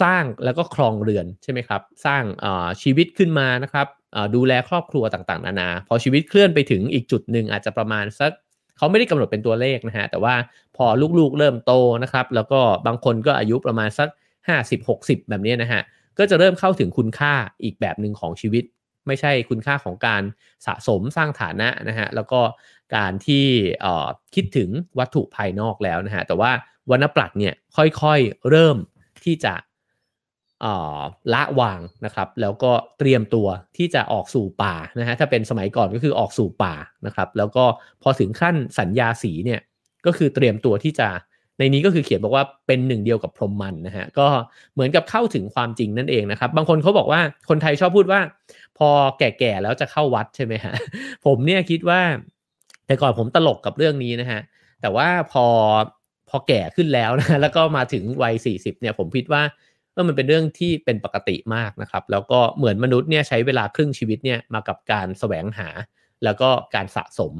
สร้างแล้วก็ครองเรือนใช่ไหมครับ สร้างชีวิตขึ้นมานะครับดูแลครอบครัวต่างๆ นานา พอชีวิตเคลื่อนไปถึงอีกจุดหนึ่งอาจจะประมาณสักเขาไม่ได้กำหนดเป็นตัวเลขนะฮะแต่ว่าพอลูกๆเริ่มโตนะครับ แล้วก็บางคนก็อายุประมาณสัก 50-60 แบบนี้นะฮะก็จะเริ่มเข้าถึงคุณค่าอีกแบบหนึ่งของชีวิต ไม่ใช่คุณค่าของการสะสมสร้างฐานะนะฮะแล้วก็การที่คิดถึงวัตถุภายนอกแล้วนะฮะแต่ว่าวันปรัดเนี่ยค่อยๆเริ่มที่จะ ละวางนะครับแล้วก็เตรียมตัวที่จะออกสู่ป่านะฮะถ้าเป็นสมัยก่อนก็คือออกสู่ป่านะครับแล้วก็พอถึงขั้นสัญญาสีเนี่ยก็คือเตรียมตัวที่จะในนี้ก็คือเขียนบอกว่าเป็นหนึ่งเดียวกับพรหมมันนะฮะก็เหมือนกับเข้าถึงความจริงนั่นเองนะครับ บางคนเขาบอกว่าคนไทยชอบพูดว่า พอแก่ๆแล้วจะเข้าวัดใช่ไหมฮะผมเนี่ยคิดว่า แต่ก่อนผมตลกกับเรื่องนี้นะฮะแต่ว่าพอพอแก่ขึ้นแล้วนะแล้วก็มาถึงวัย40เนี่ยผมคิดว่า ออมันเป็นเรื่องที่เป็นปกติมากนะครับ แล้วก็เหมือนมนุษย์เนี่ยใช้เวลาครึ่งชีวิตเนี่ยมากับการแสวงหา แล้วก็การสะสม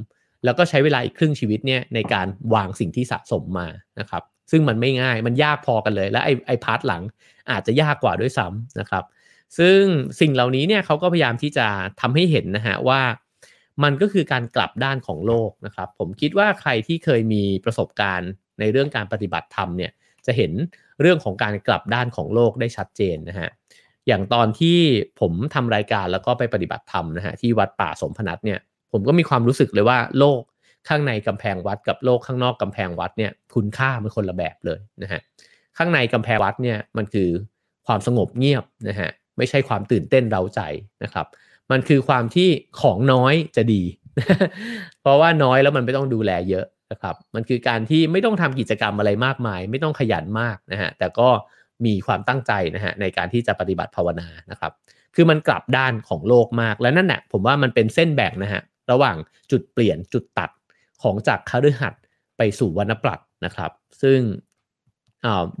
แล้วก็ใช้เวลาอีกครึ่งชีวิตเนี่ยในการวางสิ่งที่สะสมมานะครับ ซึ่งมันไม่ง่ายมันยากพอกันเลย และไอ้ไอ part หลังอาจจะยากกว่าด้วยซ้ำนะครับ ซึ่งสิ่งเหล่านี้เนี่ยเขาก็พยายามที่จะทำให้เห็นนะฮะว่ามันก็คือการกลับด้านของโลกนะครับ ผมคิดว่าใครที่เคยมีประสบการณ์ในเรื่องการปฏิบัติธรรมเนี่ยจะเห็น เรื่องของการกลับด้านของโลกได้ชัดเจนนะฮะอย่างตอนที่ผมทำรายการแล้วก็ไปปฏิบัติธรรมนะฮะที่วัดป่าสมพนัทเนี่ยผมก็มีความรู้สึกเลยว่าโลกข้างในกำแพงวัดกับโลกข้างนอกกำแพงวัดเนี่ยคุณค่ามันคนละแบบเลยนะฮะข้างในกำแพงวัดเนี่ยมันคือความสงบเงียบนะฮะไม่ใช่ความตื่นเต้นเร้าใจนะครับ มันคือความที่ของน้อยจะดี เพราะว่าน้อยแล้วมันไม่ต้องดูแลเยอะ นะครับมันคือการที่ไม่ต้องทำกิจกรรมอะไรมากมาย ไม่ต้องขยันมากนะฮะแต่ก็มีความตั้งใจนะฮะในการที่จะปฏิบัติภาวนานะครับ คือมันกลับด้านของโลกมากและนั่นแหละผมว่ามันเป็นเส้นแบ่งนะฮะระหว่างจุดเปลี่ยนจุดตัดของจากคฤหัสถ์ไปสู่วรรณปรัตนะครับ ซึ่ง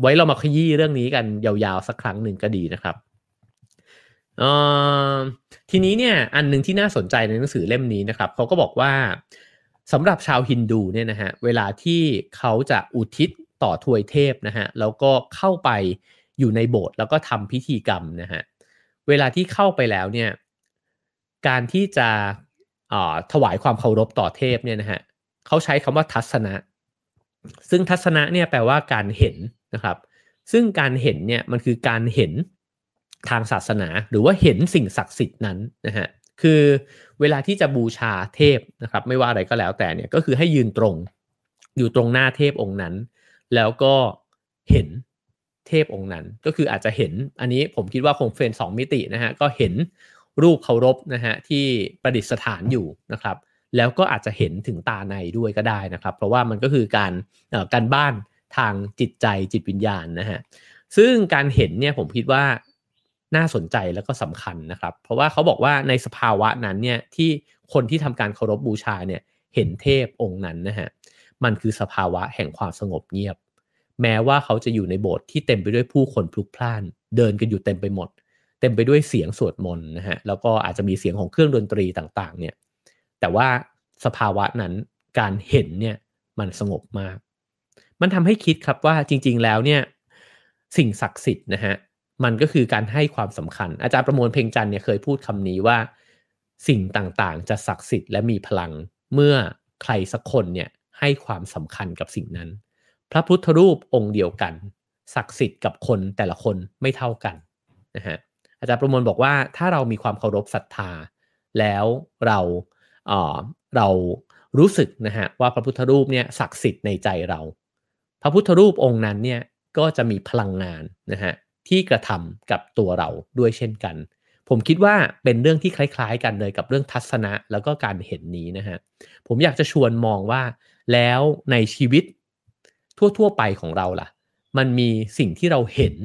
ไว้เรามาขยี้เรื่องนี้กันยาวๆสักครั้งหนึ่งก็ดีนะครับทีนี้เนี่ยอันหนึ่งที่น่าสนใจในหนังสือเล่มนี้นะครับเขาก็บอกว่า สำหรับชาวฮินดูเนี่ยนะฮะเวลาที่เขาจะอุทิศต่อทวยเทพนะฮะแล้วก็เข้าไปอยู่ในโบสถ์แล้วก็ทำพิธีกรรมนะฮะเวลาที่เข้าไปแล้วเนี่ยการที่จะถวายความเคารพต่อเทพเนี่ยนะฮะเขาใช้คำว่าทัศนะ ซึ่งทัศนะเนี่ยแปลว่าการเห็นนะครับ ซึ่งการเห็นเนี่ยมันคือการเห็นทางศาสนา หรือว่าเห็นสิ่งศักดิ์สิทธิ์นั้นนะฮะ คือเวลาที่จะบูชาเทพนะครับ ไม่ว่าอะไรก็แล้วแต่เนี่ยก็คือให้ยืนตรง อยู่ตรงหน้าเทพองค์นั้น แล้วก็เห็นเทพองค์นั้น ก็คืออาจจะเห็นอันนี้ผมคิดว่าคงเป็นสองมิตินะฮะก็เห็นรูปเคารพนะฮะที่ประดิษฐานอยู่นะครับ แล้วก็อาจจะเห็นถึงตาในด้วยก็ได้นะครับ เพราะว่ามันก็คือการการบ้านทางจิตใจจิตวิญญาณนะฮะซึ่งการเห็นเนี่ยผมคิดว่า น่าสนใจแล้วก็สำคัญนะครับ เพราะว่าเขาบอกว่าในสภาวะนั้นเนี่ยที่คนที่ทำการเคารพบูชาเนี่ยเห็นเทพองค์นั้นนะฮะมันคือสภาวะแห่งความสงบเงียบ แม้ว่าเขาจะอยู่ในโบสถ์ที่เต็มไปด้วยผู้คนพลุกพล่าน เดินกันอยู่เต็มไปหมด เต็มไปด้วยเสียงสวดมนต์นะฮะแล้วก็อาจจะมีเสียงของเครื่องดนตรีต่างๆเนี่ยแต่ว่าสภาวะนั้นการเห็นเนี่ยมันสงบมาก มันทำให้คิดครับว่าจริง ๆแล้วเนี่ยสิ่งศักดิ์สิทธิ์นะฮะ มันก็คือการให้ความสำคัญ อาจารย์ประมวลเพ่งจันเนี่ยเคยพูดคำนี้ว่า สิ่งต่างๆ จะศักดิ์สิทธิ์และมีพลังเมื่อใครสักคนเนี่ยให้ความสำคัญกับสิ่งนั้น พระพุทธรูปองค์เดียวกัน ศักดิ์สิทธิ์กับคนแต่ละคนไม่เท่ากันนะฮะอาจารย์ประมวลบอกว่าถ้าเรามีความเคารพศรัทธา แล้วเราเออเรารู้สึกนะฮะว่าพระพุทธรูปเนี่ยศักดิ์สิทธิ์ในใจเรา พระพุทธรูปองค์นั้นเนี่ยก็จะมีพลังงานนะฮะ ที่กระทำกับตัวเราด้วยเช่นกัน ผมคิดว่าเป็นเรื่องที่คล้าย ๆ กันเลยกับเรื่องทัศนะแล้วก็การเห็นนี้นะฮะผมอยากจะชวนมองว่า แล้วในชีวิตทั่ว ๆ ไปของเราล่ะ มันมีสิ่งที่เราเห็น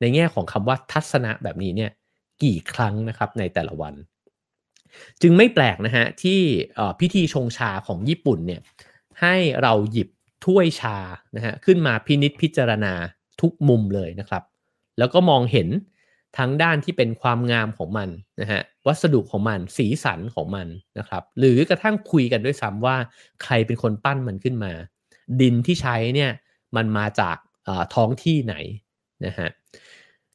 ในแง่ของคำว่าทัศนะแบบนี้เนี่ยกี่ครั้งนะครับในแต่ละวัน จึงไม่แปลกนะฮะที่พิธีชงชาของญี่ปุ่นเนี่ยให้เราหยิบถ้วยชานะฮะขึ้นมาพินิษพิจารณาทุกมุมเลยนะครับ แล้วก็มองเห็นทั้งด้านที่เป็นความงามของมันนะฮะวัสดุของมันสีสันของมันนะครับหรือกระทั่งคุยกันด้วยซ้ำว่าใครเป็นคนปั้นมันขึ้นมา ดินที่ใช้เนี่ยมันมาจากท้องที่ไหนนะฮะ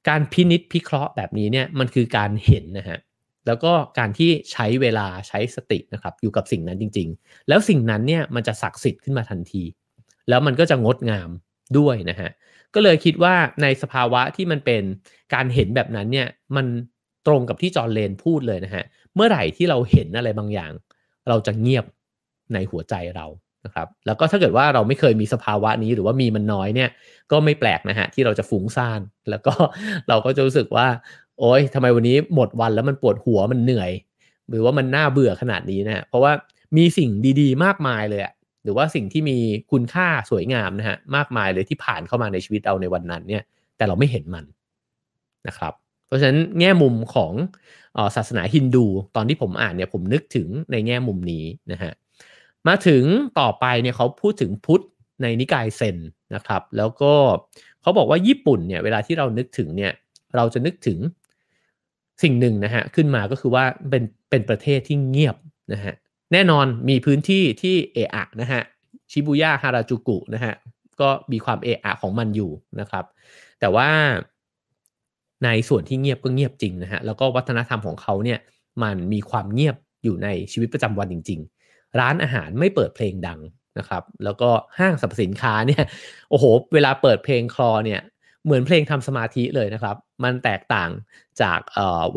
การพินิษพิเคราะห์แบบนี้เนี่ยมันคือการเห็นนะฮะแล้วก็การที่ใช้เวลาใช้สตินะครับอยู่กับสิ่งนั้นจริง ๆ แล้วสิ่งนั้นเนี่ยมันจะศักดิ์สิทธิ์ขึ้นมาทันที แล้วมันก็จะงดงามด้วยนะฮะ ก็เลยคิดว่าในสภาวะที่มันเป็นการเห็นแบบนั้นเนี่ยมันตรงกับที่จอร์เลนพูดเลยนะฮะเมื่อไหร่ที่เราเห็นอะไรบางอย่าง เราจะเงียบในหัวใจเรานะครับแล้วก็ถ้าเกิดว่าเราไม่เคยมีสภาวะนี้หรือว่ามีมันน้อยเนี่ยก็ไม่แปลกนะฮะที่เราจะฟุ้งซ่าน แล้วก็เราก็จะรู้สึกว่า โอ๊ยทำไมวันนี้หมดวันแล้วมันปวดหัวมันเหนื่อย หรือว่ามันน่าเบื่อขนาดนี้นะเพราะว่ามีสิ่งดี ๆ มากมายเลย หรือว่าสิ่งที่มีคุณค่าสวยงามนะฮะมากมายเลยที่ผ่านเข้ามาในชีวิตเราในวันนั้นเนี่ยแต่เราไม่เห็นมันนะครับ เพราะฉะนั้นแง่มุมของอศาสนาฮินดูตอนที่ผมอ่านเนี่ยผมนึกถึงในแง่มุมนี้นะฮะมาถึงต่อไปเนี่ยเขาพูดถึงพุทธในนิกายเซนนะครับ แล้วก็เขาบอกว่าญี่ปุ่นเนี่ยเวลาที่เรานึกถึงเนี่ยเราจะนึกถึงสิ่งหนึ่งนะฮะขึ้นมาก็คือว่าเป็นเป็นประเทศที่เงียบนะฮะ แน่นอนมีพื้นที่ที่เอะอะนะฮะชิบุย่าฮาราจูกุนะฮะก็มีความเอะอะของมันอยู่นะครับ แต่ว่าในส่วนที่เงียบก็เงียบจริงนะฮะแล้วก็วัฒนธรรมของเขาเนี่ยมันมีความเงียบอยู่ในชีวิตประจำวันจริง ๆ ร้านอาหารไม่เปิดเพลงดังนะครับ แล้วก็ห้างสรรพสินค้าเนี่ยโอ้โห เวลาเปิดเพลงคลอเนี่ย เหมือนเพลงทำสมาธิเลยนะครับ มันแตกต่างจาก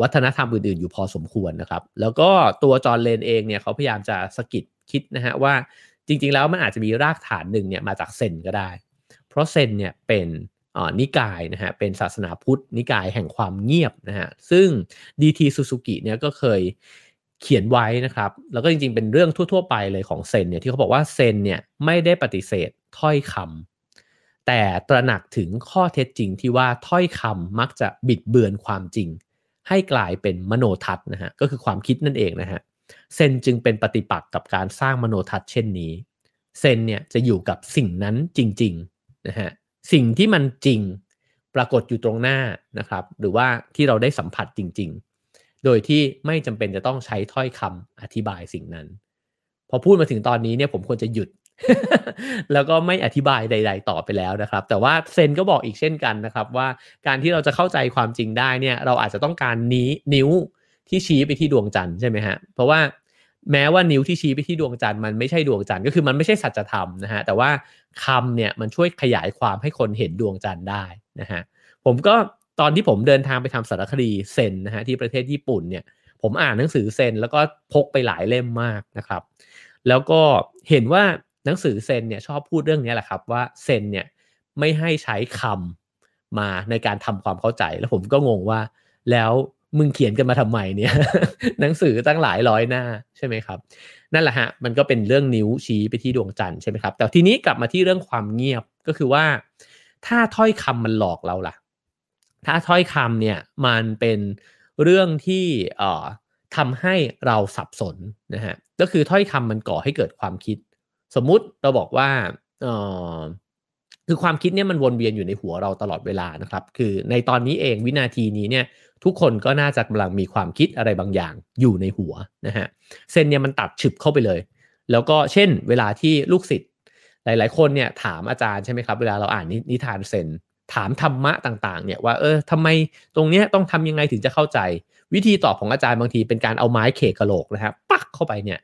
วัฒนธรรมอื่นๆ อยู่พอสมควรนะครับ แล้วก็ตัวจอร์นเลนเองเนี่ยเขาพยายามจะสกิดคิดนะฮะว่าจริงๆ แล้วมันอาจจะมีรากฐานหนึ่งเนี่ยมาจากเซนก็ได้ เพราะเซนเนี่ยเป็นนิกายนะฮะเป็นศาสนาพุทธ นิกายแห่งความเงียบนะฮะซึ่งดีทีซูซูกิเนี่ยก็เคยเขียนไว้นะครับ แล้วก็จริงๆ เป็นเรื่องทั่ว ๆ ไปเลยของเซนเนี่ยที่เขาบอกว่าเซนเนี่ยไม่ได้ปฏิเสธถ้อยคำ แต่ตระหนักถึงข้อเท็จจริงที่ว่าถ้อยคำมักจะบิดเบือนความจริง ให้กลายเป็นมโนทัศน์นะฮะก็คือความคิดนั่นเองนะฮะเซนจึงเป็นปฏิปักษ์กับการสร้างมโนทัศน์เช่นนี้ เซนเนี่ยจะอยู่กับสิ่งนั้นจริงๆนะฮะสิ่งที่มันจริงปรากฏอยู่ตรงหน้านะครับ หรือว่าที่เราได้สัมผัสจริง ๆ โดยที่ไม่จำเป็นจะต้องใช้ถ้อยคำอธิบายสิ่งนั้น พอพูดมาถึงตอนนี้เนี่ยผมควรจะหยุด แล้วก็ไม่อธิบายใด ๆ ต่อไปแล้วนะครับ แต่ว่าเซนก็บอกอีกเช่นกันนะครับ ว่าการที่เราจะเข้าใจความจริงได้เนี่ย เราอาจจะต้องการนี้นิ้วที่ชี้ไปที่ดวงจันทร์ใช่ไหมฮะ เพราะว่าแม้ว่านิ้วที่ชี้ไปที่ดวงจันทร์มันไม่ใช่ดวงจันทร์ก็คือมันไม่ใช่สัจธรรมนะฮะแต่ว่าคำเนี่ยมันช่วยขยายความให้คนเห็นดวงจันทร์ได้นะฮะผมก็ตอนที่ผมเดินทางไปทำสารคดีเซนนะฮะที่ประเทศญี่ปุ่นเนี่ย ผมอ่านหนังสือเซนแล้วก็พกไปหลายเล่มมากนะครับ แล้วก็เห็นว่า นังสือเซนเนี่ยชอบพูดเรื่องนี้แหละครับว่าเซนเนี่ยไม่ให้ใช้คำมาในการทำความเข้าใจ แล้วผมก็งงว่า แล้วมึงเขียนกันมาทำไมเนี่ยหนังสือตั้งหลายร้อยหน้าใช่ไหมครับ นั่นแหละฮะมันก็เป็นเรื่องนิ้วชี้ไปที่ดวงจันทร์ใช่ไหมครับแต่ทีนี้กลับมาที่เรื่องความเงียบก็คือว่า ถ้าถ้อยคำมันหลอกเราล่ะ ถ้าถ้อยคำเนี่ยมันเป็นเรื่องที่เอ่อทำให้เราสับสนนะฮะก็คือถ้อยคำมันก่อให้เกิดความคิด สมมุติเราบอกว่าเออคือความคิดเนี่ยมันวนเวียนอยู่ในหัวเราตลอดเวลานะครับ คือในตอนนี้เองวินาทีนี้เนี่ยทุกคนก็น่าจะกำลังมีความคิดอะไรบางอย่างอยู่ในหัวนะฮะเส้นเนี่ยมันตัดฉึบเข้าไปเลย แล้วก็เช่น เวลาที่ลูกศิษย์หลาย ๆ คนเนี่ยถามอาจารย์ใช่ไหมครับ เวลาเราอ่านนิทานเซนถามธรรมะต่างๆ เนี่ยว่าเออทำไมตรงเนี้ยต้องทำยังไงถึงจะเข้าใจ วิธีตอบของอาจารย์บางทีเป็นการเอาไม้เขกกระโหลกนะครับปักเข้าไปเนี่ย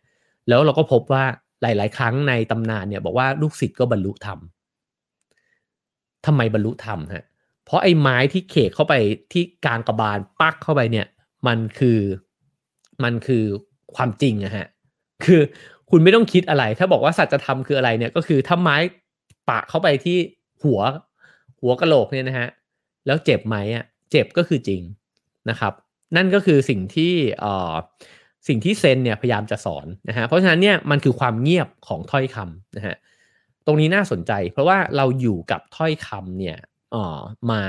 แล้วเราก็พบว่า หลาย ๆ ครั้งในตำนานเนี่ยบอกว่าลูกศิษย์ก็บรรลุธรรมทำไมบรรลุธรรมฮะเพราะไอ้ไม้ที่เขกเข้าไปที่กลางกระบาลปักเข้าไปเนี่ย มันคือมันคือความจริงอะฮะคือคุณไม่ต้องคิดอะไร ถ้าบอกว่าสัจธรรมคืออะไรเนี่ยก็คือถ้าไม้ปะเข้าไปที่หัว หัวกะโหลกเนี่ยนะฮะแล้วเจ็บไหมอะเจ็บก็คือจริงนะครับ นั่นก็คือสิ่งที่อ่อ สิ่งที่เซนเนี่ยพยายามจะสอนนะฮะเพราะฉะนั้นเนี่ยมันคือความเงียบของถ้อยคำนะฮะตรงนี้น่าสนใจ เพราะว่าเราอยู่กับถ้อยคำเนี่ยออมา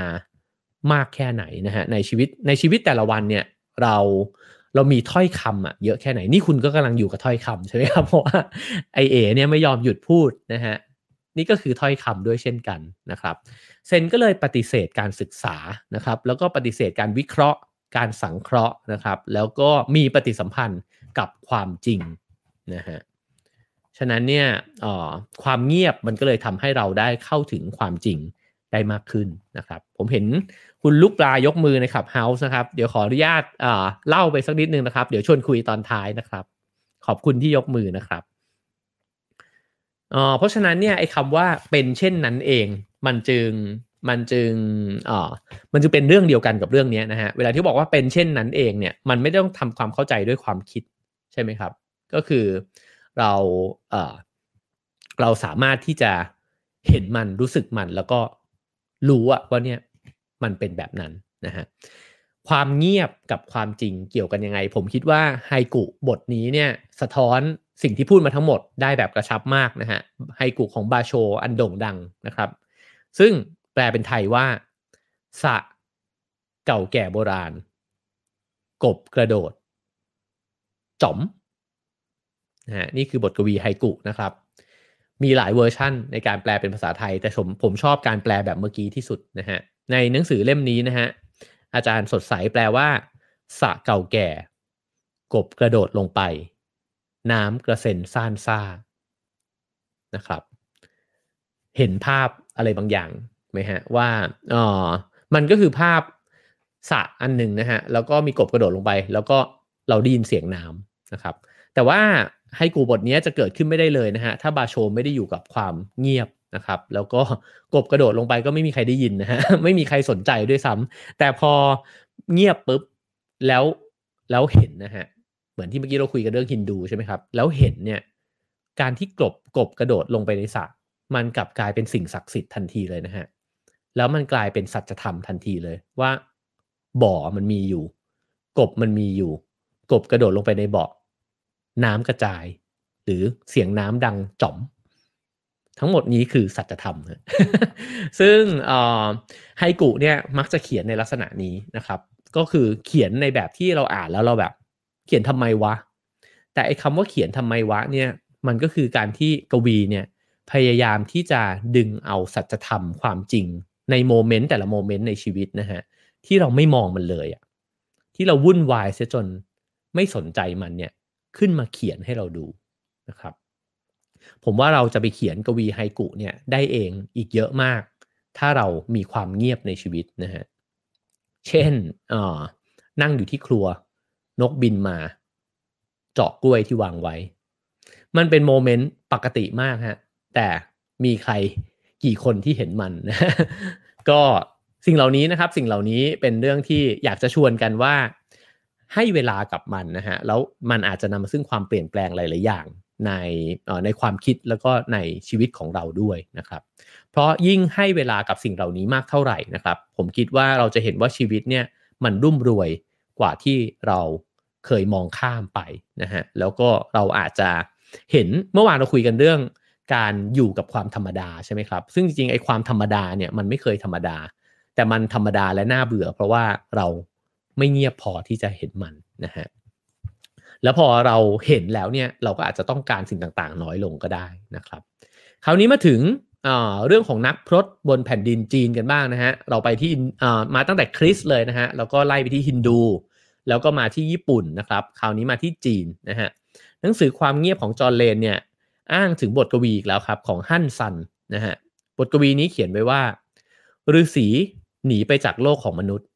มากแค่ไหนนะฮะในชีวิตในชีวิตแต่ละวันเนี่ยเราเรามีถ้อยคำอะเยอะแค่ไหนนี่คุณก็กำลังอยู่กับถ้อยคำใช่ไหมครับเพราะว่าไอเอเนี่ยไม่ยอมหยุดพูดนะฮะนี่ก็คือถ้อยคำด้วยเช่นกันนะครับเซนก็เลยปฏิเสธการศึกษานะครับแล้วก็ปฏิเสธการวิเคราะห์ การสังเคราะห์นะครับ แล้วก็มีปฏิสัมพันธ์กับความจริงนะฮะฉะนั้นเนี่ยความเงียบมันก็เลยทำให้เราได้เข้าถึงความจริงได้มากขึ้นนะครับ ผมเห็นคุณลูกปลายกมือในขับเฮาส์นะครับ เดี๋ยวขออนุญาตเล่าไปสักนิดนึงนะครับ เดี๋ยวชวนคุยตอนท้ายนะครับ ขอบคุณที่ยกมือนะครับเพราะฉะนั้นเนี่ยไอ้คำว่าเป็นเช่นนั้นเอง มันจึง มันจึงอ่อมันจึงเป็นเรื่องเดียวกันกับเรื่องนี้นะฮะ เวลาที่บอกว่าเป็นเช่นนั้นเองเนี่ย มันไม่ต้องทำความเข้าใจด้วยความคิดใช่ไหมครับ ก็คือเราเอ่อเราสามารถที่จะเห็นมันรู้สึกมันแล้วก็รู้อะว่าเนี่ยมันเป็นแบบนั้นนะฮะความเงียบกับความจริงเกี่ยวกันยังไง ผมคิดว่าไฮกุบทนี้เนี่ยสะท้อนสิ่งที่พูดมาทั้งหมดได้แบบกระชับมากนะฮะไฮกุของบาโชอันโด่งดังนะครับ ซึ่ง แปลเป็นไทยว่าสะเก่าแก่โบราณ กบกระโดดจ๋อมนะฮะนี่คือบทกวีไฮกุนะครับ มีหลายเวอร์ชั่นในการแปลเป็นภาษาไทย แต่ผมผมชอบการแปลแบบเมื่อกี้ที่สุดนะฮะในหนังสือเล่มนี้นะฮะอาจารย์สดใสแปลว่าสระเก่าแก่ กบกระโดดลงไป น้ำกระเซ็นซ่านซ่านะครับ เห็นภาพอะไรบางอย่าง ไหมฮะว่าอ๋อมันก็คือภาพสระอันหนึ่งนะฮะแล้วก็มีกบกระโดดลงไป แล้วก็เราได้ยินเสียงน้ำนะครับ แต่ว่าให้กูบทนี้จะเกิดขึ้นไม่ได้เลยนะฮะถ้าบาโชไม่ได้อยู่กับความเงียบนะครับ แล้วก็กบกระโดดลงไปก็ไม่มีใครได้ยินนะฮะไม่มีใครสนใจด้วยซ้ำแต่พอเงียบปุ๊บแล้วแล้วเห็นนะฮะเหมือนที่เมื่อกี้เราคุยกันเรื่องฮินดูใช่ไหมครับ แล้วเห็นเนี่ยการที่กบกบกระโดดลงไปในสระมันกลับกลายเป็นสิ่งศักดิ์สิทธิ์ทันทีเลยนะฮะ แล้วมันกลายเป็นสัจธรรมทันทีเลยว่า บ่อมันมีอยู่ กบมันมีอยู่ กบกระโดดลงไปในบ่อน้ำกระจาย หรือเสียงน้ำดังจ่อม ทั้งหมดนี้คือสัจธรรม ซึ่งไฮกุเนี่ยมักจะเขียนในลักษณะนี้นะครับ ก็คือเขียนในแบบที่เราอ่านแล้วเราแบบ เขียนทำไมวะ แต่ไอ้คำว่าเขียนทำไมวะเนี่ยมันก็คือการที่กวีเนี่ยพยายามที่จะดึงเอาสัจธรรมความจริง ในโมเมนต์แต่ละโมเมนต์ในชีวิตนะฮะที่เราไม่มองมันเลยอะที่เราวุ่นวายเสียจนไม่สนใจมันเนี่ยขึ้นมาเขียนให้เราดูนะครับ ผมว่าเราจะไปเขียนกวีไฮกุเนี่ยได้เองอีกเยอะมาก ถ้าเรามีความเงียบในชีวิตนะฮะเช่นนั่งอยู่ที่ครัวนกบินมา เจาะกล้วยที่วางไว้ มันเป็นโมเมนต์ปกติมากฮะแต่มีใคร กี่คนที่เห็นมันนะก็สิ่งเหล่านี้นะครับ สิ่งเหล่านี้เป็นเรื่องที่อยากจะชวนกันว่า ให้เวลากับมันนะฮะแล้วมันอาจจะนำมาซึ่งความเปลี่ยนแปลงหลาย ๆ อย่างในในความคิดแล้วก็ในชีวิตของเราด้วยนะครับ เพราะยิ่งให้เวลากับสิ่งเหล่านี้มากเท่าไหร่นะครับ ผมคิดว่าเราจะเห็นว่าชีวิตเนี่ยมันรุ่มรวยกว่าที่เราเคยมองข้ามไปนะฮะแล้วก็เราอาจจะเห็นเมื่อวานเราคุยกันเรื่อง การอยู่กับความธรรมดาใช่ไหมครับ ซึ่งจริงๆไอ้ความธรรมดาเนี่ยมันไม่เคยธรรมดา แต่มันธรรมดาและน่าเบื่อ เพราะว่าเราไม่เงียบพอที่จะเห็นมันนะฮะแล้วพอเราเห็นแล้วเนี่ยเราก็อาจจะต้องการสิ่งต่างๆ น้อยลงก็ได้นะครับ คราวนี้มาถึงเรื่องของนักพรตบนแผ่นดินจีนกันบ้างนะฮะเราไปที่มาตั้งแต่คริสเลยนะฮะแล้วก็ไล่ไปที่ฮินดู แล้วก็มาที่ญี่ปุ่นนะครับ คราวนี้มาที่จีนนะฮะหนังสือความเงียบของจอร์เลนเนี่ย อ้างถึงบทกวีอีกแล้วครับ ของฮั่นซันนะฮะบทกวีนี้เขียนไว้ว่าฤาษีหนีไปจากโลกของมนุษย์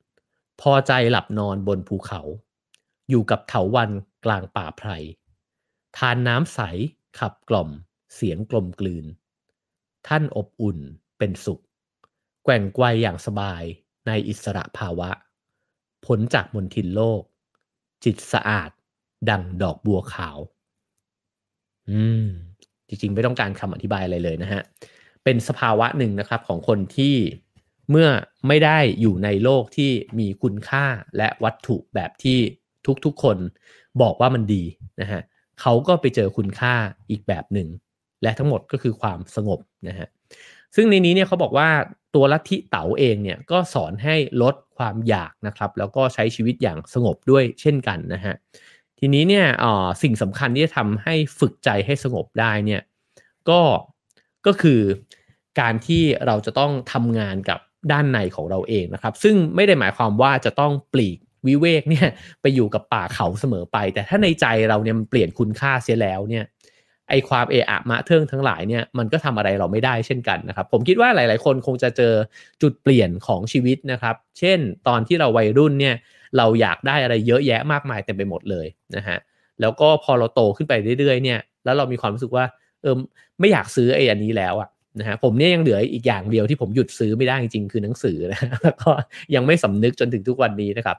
พอใจหลับนอนบนภูเขา อยู่กับเถาวันกลางป่าไพรทานน้ำใสขับกล่อม เสียงกลมกลืน ท่านอบอุ่นเป็นสุข แกว่งไกวอย่างสบายในอิสระภาวะ ผลจากมนทินโลก จิตสะอาด ดังดอกบัวขาว อืม จริงๆ ไม่ต้องการคำอธิบายอะไรเลยนะฮะ เป็นสภาวะหนึ่งนะครับของคนที่เมื่อไม่ได้อยู่ในโลกที่มีคุณค่าและวัตถุแบบที่ทุกๆคนบอกว่ามันดีนะฮะเขาก็ไปเจอคุณค่าอีกแบบหนึ่ง และทั้งหมดก็คือความสงบนะฮะซึ่งในนี้เนี่ยเขาบอกว่าตัวลัทธิเต๋าเองเนี่ยก็สอนให้ลดความอยากนะครับ แล้วก็ใช้ชีวิตอย่างสงบด้วยเช่นกันนะฮะ ทีนี้เนี่ยสิ่งสำคัญที่จะทำให้ฝึกใจให้สงบได้เนี่ยก็ก็คือการที่เราจะต้องทำงานกับด้านในของเราเองนะครับ ซึ่งไม่ได้หมายความว่าจะต้องปลีกวิเวกเนี่ยไปอยู่กับป่าเขาเสมอไป แต่ถ้าในใจเราเนี่ยมันเปลี่ยนคุณค่าเสียแล้วเนี่ยไอความเอะอะมะเทิงทั้งหลายเนี่ยมันก็ทำอะไรเราไม่ได้เช่นกันนะครับ ผมคิดว่าหลาย ๆ คนคงจะเจอจุดเปลี่ยนของชีวิตนะครับ เช่น ตอนที่เราวัยรุ่นเนี่ย เราอยากได้อะไรเยอะแยะมากมายเต็มไปหมดเลยนะฮะแล้วก็พอเราโตขึ้นไปเรื่อยๆเนี่ยแล้วเรามีความรู้สึกว่าเออไม่อยากซื้อไอ้อันนี้แล้วอะนะฮะผมเนี่ยยังเหลืออีกอย่างเดียวที่ผมหยุดซื้อไม่ได้จริงๆคือหนังสือนะแล้วก็ยังไม่สำนึกจนถึงทุกวันนี้นะครับ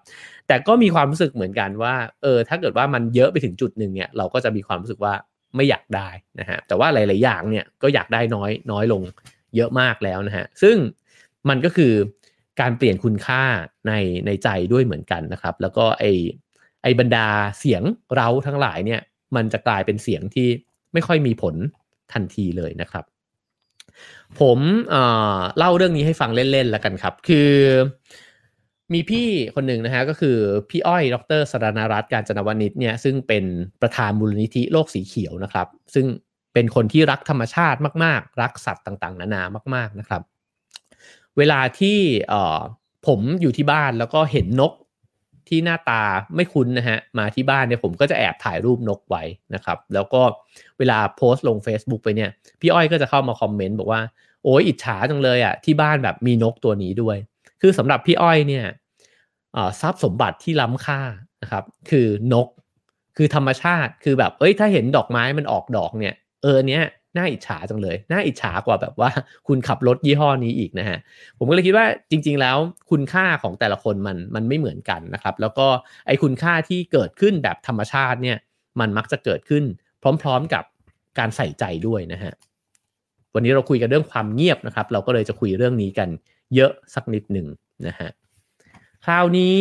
แต่ก็มีความรู้สึกเหมือนกันว่าเออถ้าเกิดว่ามันเยอะไปถึงจุดหนึ่งเนี่ยเราก็จะมีความรู้สึกว่าไม่อยากได้นะฮะแต่ว่าหลาย ๆ อย่างเนี่ยก็อยากได้น้อยน้อยลงเยอะมากแล้วนะฮะซึ่งมันก็คือ การเปลี่ยนคุณค่าในในใจด้วยเหมือนกันนะครับ แล้วก็ไอไอบรรดาเสียงเราทั้งหลายเนี่ย มันจะกลายเป็นเสียงที่ไม่ค่อยมีผลทันทีเลยนะครับ ผมเล่าเรื่องนี้ให้ฟังเล่นๆแล้วกันครับ คือมีพี่คนหนึ่งนะฮะก็คือพี่อ้อยดรสรณรัตน์การจนวณิชเนี่ยซึ่งเป็นประธานมูลนิธิโลกสีเขียวนะครับ ซึ่งเป็นคนที่รักธรรมชาติมาก ๆ รักสัตว์ต่างๆ นานามาก ๆนะครับ เวลาที่เออผมอยู่ที่บ้านแล้วก็เห็นนกที่หน้าตาไม่คุ้นนะฮะมาที่บ้านเนี่ยผมก็จะแอบถ่ายรูปนกไว้นะครับ แล้วก็เวลาโพสต์ลง Facebook ไปเนี่ย พี่อ้อยก็จะเข้ามาคอมเมนต์บอกว่าโอ้ยอิจฉาจังเลยอะที่บ้านแบบมีนกตัวนี้ด้วย คือสำหรับพี่อ้อยเนี่ยทรัพย์สมบัติที่ล้ำค่านะครับคือนกคือธรรมชาติคือแบบเอ้ยถ้าเห็นดอกไม้มันออกดอกเนี่ย เออเนี้ย น่าอิจฉาจังเลย น่าอิจฉากว่าแบบว่า คุณขับรถยี่ห้อนี้อีกนะฮะ ผมก็เลยคิดว่าจริง ๆ แล้วคุณค่าของแต่ละคนมันมันไม่เหมือนกันนะครับ แล้วก็ไอ้คุณค่าที่เกิดขึ้นแบบธรรมชาติเนี่ย มันมักจะเกิดขึ้น พร้อม ๆ กับการใส่ใจด้วยนะฮะ วันนี้เราคุยกันเรื่องความเงียบนะครับ เราก็เลยจะคุยเรื่องนี้กันเยอะสักนิดหนึ่งนะฮะ คราวนี้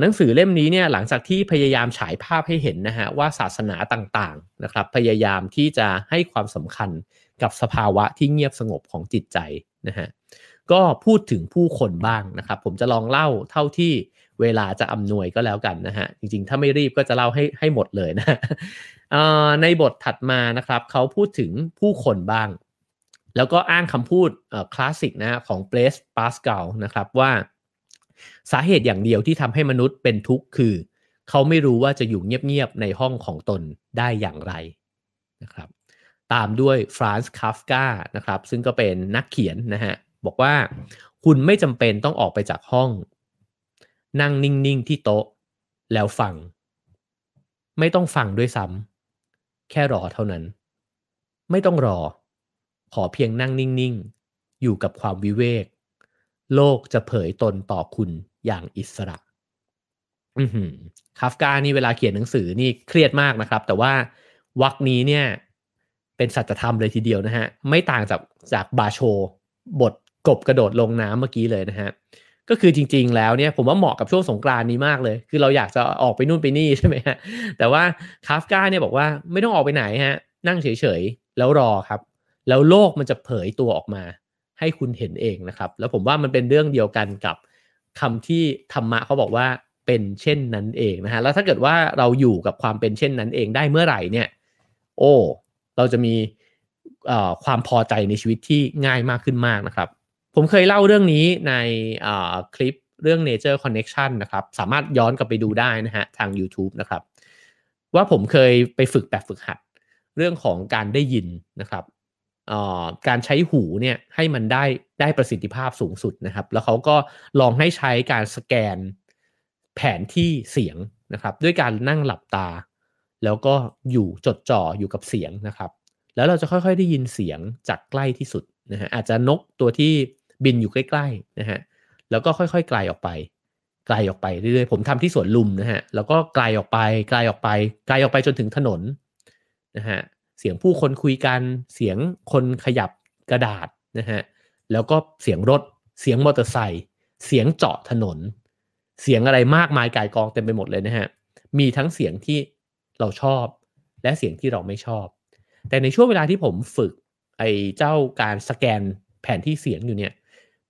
หนังสือเล่มนี้เนี่ยหลังจากที่พยายามฉายภาพให้เห็นนะฮะว่าศาสนาต่างๆนะครับพยายามที่จะให้ความสำคัญกับสภาวะที่เงียบสงบของจิตใจนะฮะก็พูดถึงผู้คนบ้างนะครับผมจะลองเล่าเท่าที่เวลาจะอำนวยก็แล้วกันนะฮะจริงๆ ถ้าไม่รีบก็จะเล่าให้ให้หมดเลยนะในบทถัดมานะครับเขาพูดถึงผู้คนบ้าง แล้วก็อ้างคำพูดคลาสสิกนะของเบรสปาสกาลนะครับว่า สาเหตุอย่างเดียวที่ทำให้มนุษย์เป็นทุกข์คือ เขาไม่รู้ว่าจะอยู่เงียบๆ ในห้องของตนได้อย่างไรนะครับตามด้วยฟรานซ์คาฟกานะครับซึ่งก็เป็นนักเขียนนะฮะบอกว่าคุณไม่จำเป็นต้องออกไปจากห้อง นั่งนิ่งๆที่โต๊ะ แล้วฟัง ไม่ต้องฟังด้วยซ้ำแค่รอเท่านั้น ไม่ต้องรอ ขอเพียงนั่งนิ่งๆ อยู่กับความวิเวก โลกจะเผยตนต่อคุณ อย่างอิสระคาฟกานี่เวลาเขียนหนังสือนี่เครียดมากนะครับ แต่ว่าวักนี้เนี่ย เป็นสัจธรรมเลยทีเดียวนะฮะ ไม่ต่างจากจากบาโช บทกบกระโดดลงน้ำเมื่อกี้เลยนะฮะ ก็คือจริง ๆ แล้วเนี่ยผมว่าเหมาะกับช่วงสงกรานนี้มากเลย คือเราอยากจะออกไปนู่นไปนี่ใช่ไหมฮะ แต่ว่าคาฟกาเนี่ยบอกว่าไม่ต้องออกไปไหนฮะ นั่งเฉยๆ แล้วรอครับ แล้วโลกมันจะเผยตัวออกมา ให้คุณเห็นเองนะครับ แล้วผมว่ามันเป็นเรื่องเดียวกันกับ คำที่ธรรมะเขาบอกว่าเป็นเช่นนั้นเองนะฮะแล้วถ้าเกิดว่าเราอยู่กับความเป็นเช่นนั้นเองได้เมื่อไหร่เนี่ยโอ้เราจะมีความพอใจในชีวิตที่ง่ายมากขึ้นมากนะครับ ผมเคยเล่าเรื่องนี้ในคลิปเรื่อง Nature Connection นะครับ สามารถย้อนกลับไปดูได้นะฮะทาง YouTube นะครับ ว่าผมเคยไปฝึกแบบฝึกหัด เรื่องของการได้ยินนะครับ การใช้หูเนี่ยให้มันได้ได้ประสิทธิภาพสูงสุดนะครับ แล้วเขาก็ลองให้ใช้การสแกนแผนที่เสียงนะครับ ด้วยการนั่งหลับตา แล้วก็อยู่จดจ่ออยู่กับเสียงนะครับ แล้วเราจะค่อยๆได้ยินเสียงจากใกล้ที่สุดนะฮะอาจจะนกตัวที่บินอยู่ใกล้ๆนะฮะแล้วก็ค่อยๆไกลออกไป ไกลออกไปเรื่อยๆผมทำที่สวนลุมนะฮะแล้วก็ไกลออกไปไกลออกไป ไกลออกไปจนถึงถนนนะฮะ เสียงผู้คนคุยกัน เสียงคนขยับกระดาษนะฮะ แล้วก็เสียงรถ เสียงมอเตอร์ไซค์ เสียงเจาะถนน เสียงอะไรมากมายกายกองเต็มไปหมดเลยนะฮะ มีทั้งเสียงที่เราชอบ และเสียงที่เราไม่ชอบ แต่ในช่วงเวลาที่ผมฝึกไอ้เจ้าการสแกนแผนที่เสียงอยู่เนี่ย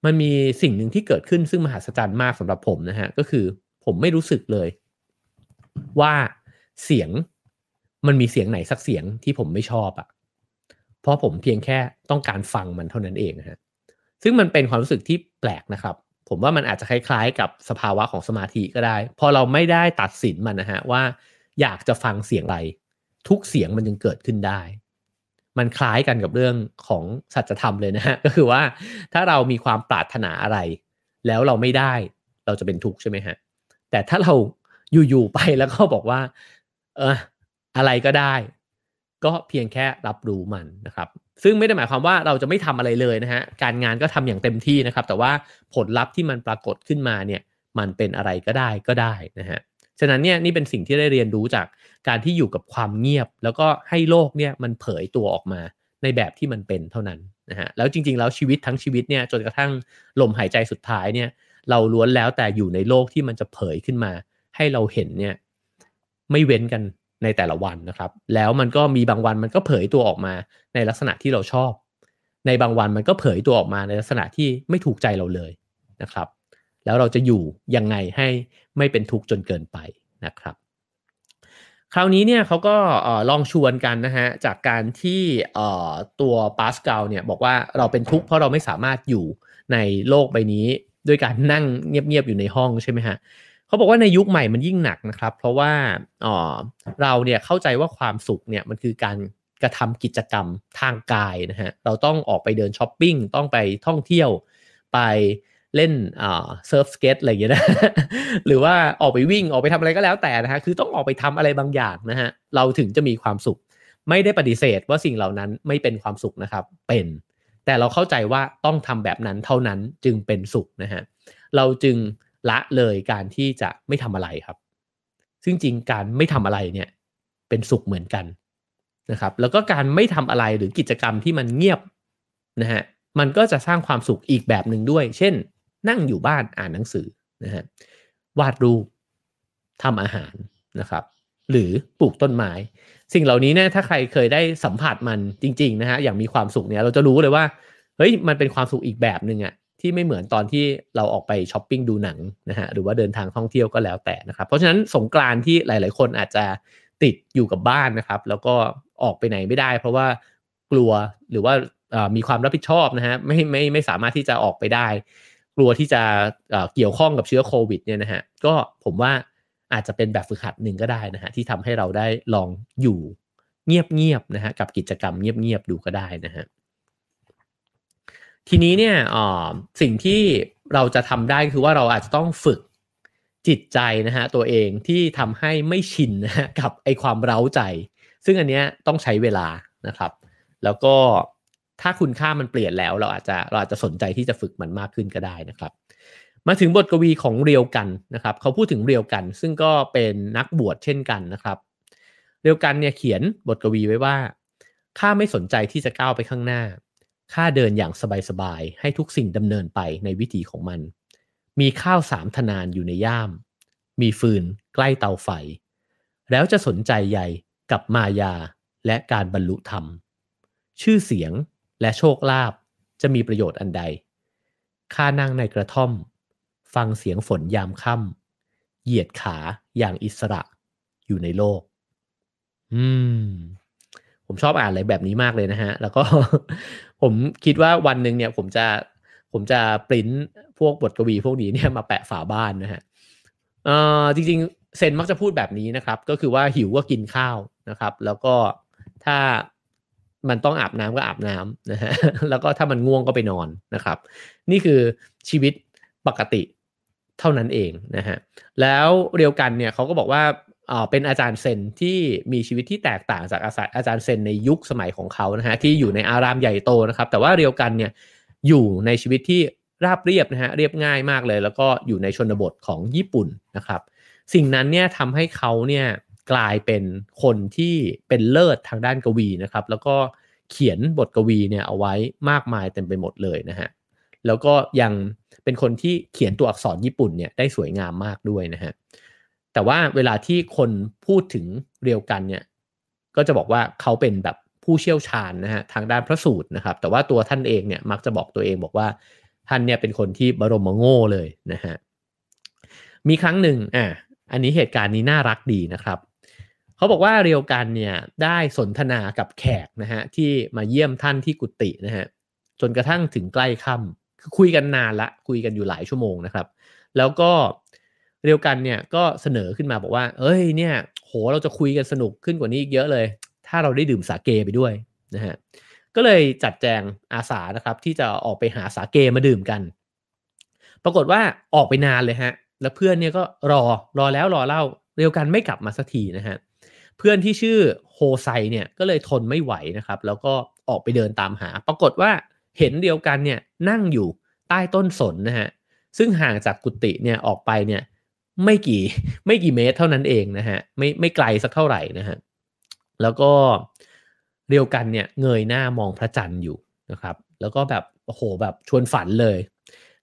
มันมีสิ่งหนึ่งที่เกิดขึ้นซึ่งมหัศจรรย์มากสำหรับผมนะฮะ ก็คือผมไม่รู้สึกเลย ว่าเสียง มันมีเสียงไหนสักเสียงที่ผมไม่ชอบอะ่ะ เพราะผมเพียงแค่ต้องการฟังมันเท่านั้นเองฮะซึ่งมันเป็นความรู้สึกที่แปลกนะครับ ผมว่ามันอาจจะคล้ายๆ กับสภาวะของสมาธิก็ได้ พอเราไม่ได้ตัดสินมันนะฮะว่า อยากจะฟังเสียงอะไร ทุกเสียงมันยังเกิดขึ้นได้ มันคล้ายกันกับเรื่องของสัจธรรมเลยนะฮะก็คือว่าถ้าเรามีความปรารถนาอะไร แล้วเราไม่ได้เราจะเป็นทุกข์ใช่ไหมฮะแต่ถ้าเราอยู่ๆไปแล้วก็บอกว่า เออ อะไรก็ได้ ก็เพียงแค่รับรู้มันนะครับ ซึ่งไม่ได้หมายความว่าเราจะไม่ทำอะไรเลยนะฮะการงานก็ทำอย่างเต็มที่นะครับ แต่ว่าผลลัพธ์ที่มันปรากฏขึ้นมาเนี่ยมันเป็นอะไรก็ได้ก็ได้นะฮะฉะนั้นเนี่ยนี่เป็นสิ่งที่ได้เรียนรู้จากการที่อยู่กับความเงียบ แล้วก็ให้โลกเนี่ยมันเผยตัวออกมาในแบบที่มันเป็นเท่านั้นนะฮะแล้วจริงๆแล้วชีวิตทั้งชีวิตเนี่ยจนกระทั่งลมหายใจสุดท้ายเนี่ยเราล้วนแล้วแต่อยู่ในโลกที่มันจะเผยขึ้นมา ให้เราเห็นเนี่ยไม่เว้นกัน ในแต่ละวันนะครับ แล้วมันก็มีบางวันมันก็เผยตัวออกมาในลักษณะที่เราชอบ ในบางวันมันก็เผยตัวออกมาในลักษณะที่ไม่ถูกใจเราเลยนะครับ แล้วเราจะอยู่ยังไงให้ไม่เป็นทุกข์จนเกินไปนะครับ คราวนี้เนี่ยเขาก็ลองชวนกันนะฮะจากการที่ตัวปาสกาลเนี่ยบอกว่าเราเป็นทุกข์เพราะเราไม่สามารถอยู่ในโลกใบนี้ด้วยการนั่งเงียบๆอยู่ในห้องใช่ไหมฮะ เขาบอกว่าในยุคใหม่มันยิ่งหนักนะครับ เพราะว่าเราเนี่ยเข้าใจว่าความสุขเนี่ยมันคือการกระทำกิจกรรมทางกายนะฮะเราต้องออกไปเดินช้อปปิ้งต้องไปท่องเที่ยวไปเล่นอ่าเซิร์ฟสเก็ตอะไรอย่างเงี้ยนะหรือว่าออกไปวิ่งออกไปทำอะไรก็แล้วแต่นะฮะคือต้องออกไปทำอะไรบางอย่างนะฮะเราถึงจะมีความสุข ไม่ได้ปฏิเสธว่าสิ่งเหล่านั้นไม่เป็นความสุขนะครับเป็น แต่เราเข้าใจว่าต้องทำแบบนั้นเท่านั้นจึงเป็นสุขนะฮะเราจึง ละเลยการที่จะไม่ทำอะไรครับ ซึ่งจริงการไม่ทำอะไรเนี่ยเป็นสุขเหมือนกันนะครับ แล้วก็การไม่ทำอะไรหรือกิจกรรมที่มันเงียบนะฮะมันก็จะสร้างความสุขอีกแบบหนึ่งด้วย เช่น นั่งอยู่บ้านอ่านหนังสือนะฮะวาดรูปทำอาหารนะครับ หรือปลูกต้นไม้ สิ่งเหล่านี้เนี่ยถ้าใครเคยได้สัมผัสมันจริง ๆ นะฮะอย่างมีความสุขเนี่ยเราจะรู้เลยว่าเฮ้ยมันเป็นความสุขอีกแบบหนึ่งอะ ที่ไม่เหมือนตอนที่เราออกไปช้อปปิ้งดูหนังนะฮะหรือว่าเดินทางท่องเที่ยวก็แล้วแต่นะครับเพราะฉะนั้นสงกรานที่หลาย ๆ คนอาจจะติดอยู่กับบ้านนะครับ แล้วก็ออกไปไหนไม่ได้ เพราะว่ากลัวหรือว่ามีความรับผิดชอบนะฮะไม่ไม่ไม่สามารถที่จะออกไปได้ กลัวที่จะเกี่ยวข้องกับเชื้อโควิดเนี่ยนะฮะก็ผมว่าอาจจะเป็นแบบฝึกหัดหนึ่งก็ได้นะฮะที่ทำให้เราได้ลองอยู่เงียบๆนะฮะกับกิจกรรมเงียบๆดูก็ได้นะฮะ ทีนี้เนี่ยสิ่งที่เราจะทำได้คือว่าเราอาจจะต้องฝึกจิตใจนะฮะตัวเองที่ทำให้ไม่ชินนะฮะกับไอความเร้าใจ ซึ่งอันเนี้ยต้องใช้เวลานะครับ แล้วก็ถ้าคุณค่ามันเปลี่ยนแล้ว เราอาจจะเราอาจจะสนใจที่จะฝึกมันมากขึ้นก็ได้นะครับ มาถึงบทกวีของเรียวกันนะครับ เขาพูดถึงเรียวกัน ซึ่งก็เป็นนักบวชเช่นกันนะครับ เรียวกันเนี่ยเขียนบทกวีไว้ว่าข้าไม่สนใจที่จะก้าวไปข้างหน้า ข้าเดินอย่างสบายๆ ให้ทุกสิ่งดำเนินไปในวิถีของมัน มีข้าวสามทนานอยู่ในย่าม มีฟืนใกล้เตาไฟ แล้วจะสนใจใหญ่กับมายาและการบรรลุธรรม ชื่อเสียงและโชคลาภจะมีประโยชน์อันใด ข้านั่งในกระท่อม ฟังเสียงฝนยามค่ำเหยียดขาอย่างอิสระอยู่ในโลก อืม ผมชอบอ่านอะไรแบบนี้มากเลยนะฮะ แล้วก็ ผมคิดว่าวันหนึ่งเนี่ยผมจะผมจะปริ้นพวกบทกวีพวกนี้เนี่ยมาแปะฝาบ้านนะฮะเอ่อจริงๆเซนมักจะพูดแบบนี้นะครับ ก็คือว่าหิวก็กินข้าวนะครับ แล้วก็ถ้ามันต้องอาบน้ำก็อาบน้ำนะฮะแล้วก็ถ้ามันง่วงก็ไปนอนนะครับ นี่คือชีวิตปกติเท่านั้นเองนะฮะแล้วเรียวกันเนี่ยเขาก็บอกว่า เป็นอาจารย์เซนที่มีชีวิตที่แตกต่างจากอาจารย์เซนในยุคสมัยของเขานะฮะที่อยู่ในอารามใหญ่โตนะครับ แต่ว่าเรียวกันเนี่ยอยู่ในชีวิตที่ราบเรียบนะฮะเรียบง่ายมากเลย แล้วก็อยู่ในชนบทของญี่ปุ่นนะครับ สิ่งนั้นเนี่ยทำให้เขาเนี่ยกลายเป็นคนที่เป็นเลิศทางด้านกวีนะครับ แล้วก็เขียนบทกวีเนี่ยเอาไว้มากมายเต็มไปหมดเลยนะฮะแล้วก็ยังเป็นคนที่เขียนตัวอักษรญี่ปุ่นเนี่ยได้สวยงามมากด้วยนะฮะ แต่ว่าเวลาที่คนพูดถึงเรียวกันเนี่ยก็จะบอกว่าเขาเป็นแบบผู้เชี่ยวชาญนะฮะทางด้านพระสูตรนะครับ แต่ว่าตัวท่านเองเนี่ยมักจะบอกตัวเองบอกว่าท่านเนี่ยเป็นคนที่บรมโง่เลยนะฮะมีครั้งหนึ่งอะอันนี้เหตุการณ์นี้น่ารักดีนะครับเขาบอกว่าเรียวกันเนี่ยได้สนทนากับแขกนะฮะที่มาเยี่ยมท่านที่กุฏินะฮะจนกระทั่งถึงใกล้ค่ำคือคุยกันนานละคุยกันอยู่หลายชั่วโมงนะครับ แล้วก็ เรียวกันเนี่ยก็เสนอขึ้นมาบอกว่า เอ้ยเนี่ย โหเราจะคุยกันสนุกขึ้นกว่านี้อีกเยอะเลย ถ้าเราได้ดื่มสาเกไปด้วยนะฮะก็เลยจัดแจงอาสานะครับที่จะออกไปหาสาเกมาดื่มกัน ปรากฏว่าออกไปนานเลยฮะ แล้วเพื่อนเนี่ยก็รอรอแล้วรอเล่าเร็วกันไม่กลับมาสักทีนะฮะเพื่อนที่ชื่อโฮไซเนี่ยก็เลยทนไม่ไหวนะครับ แล้วก็ออกไปเดินตามหา ปรากฏว่าเห็นเดียวกันเนี่ยนั่งอยู่ใต้ต้นสนนะฮะซึ่งห่างจากกุฏิเนี่ยออกไปเนี่ย ไม่กี่ไม่กี่เมตรเท่านั้นเองนะฮะไม่ไม่ไกลสักเท่าไหร่นะฮะแล้วก็เรียวกันเนี่ยเงยหน้ามองพระจันทร์อยู่นะครับ แล้วก็แบบโอ้โหแบบชวนฝันเลย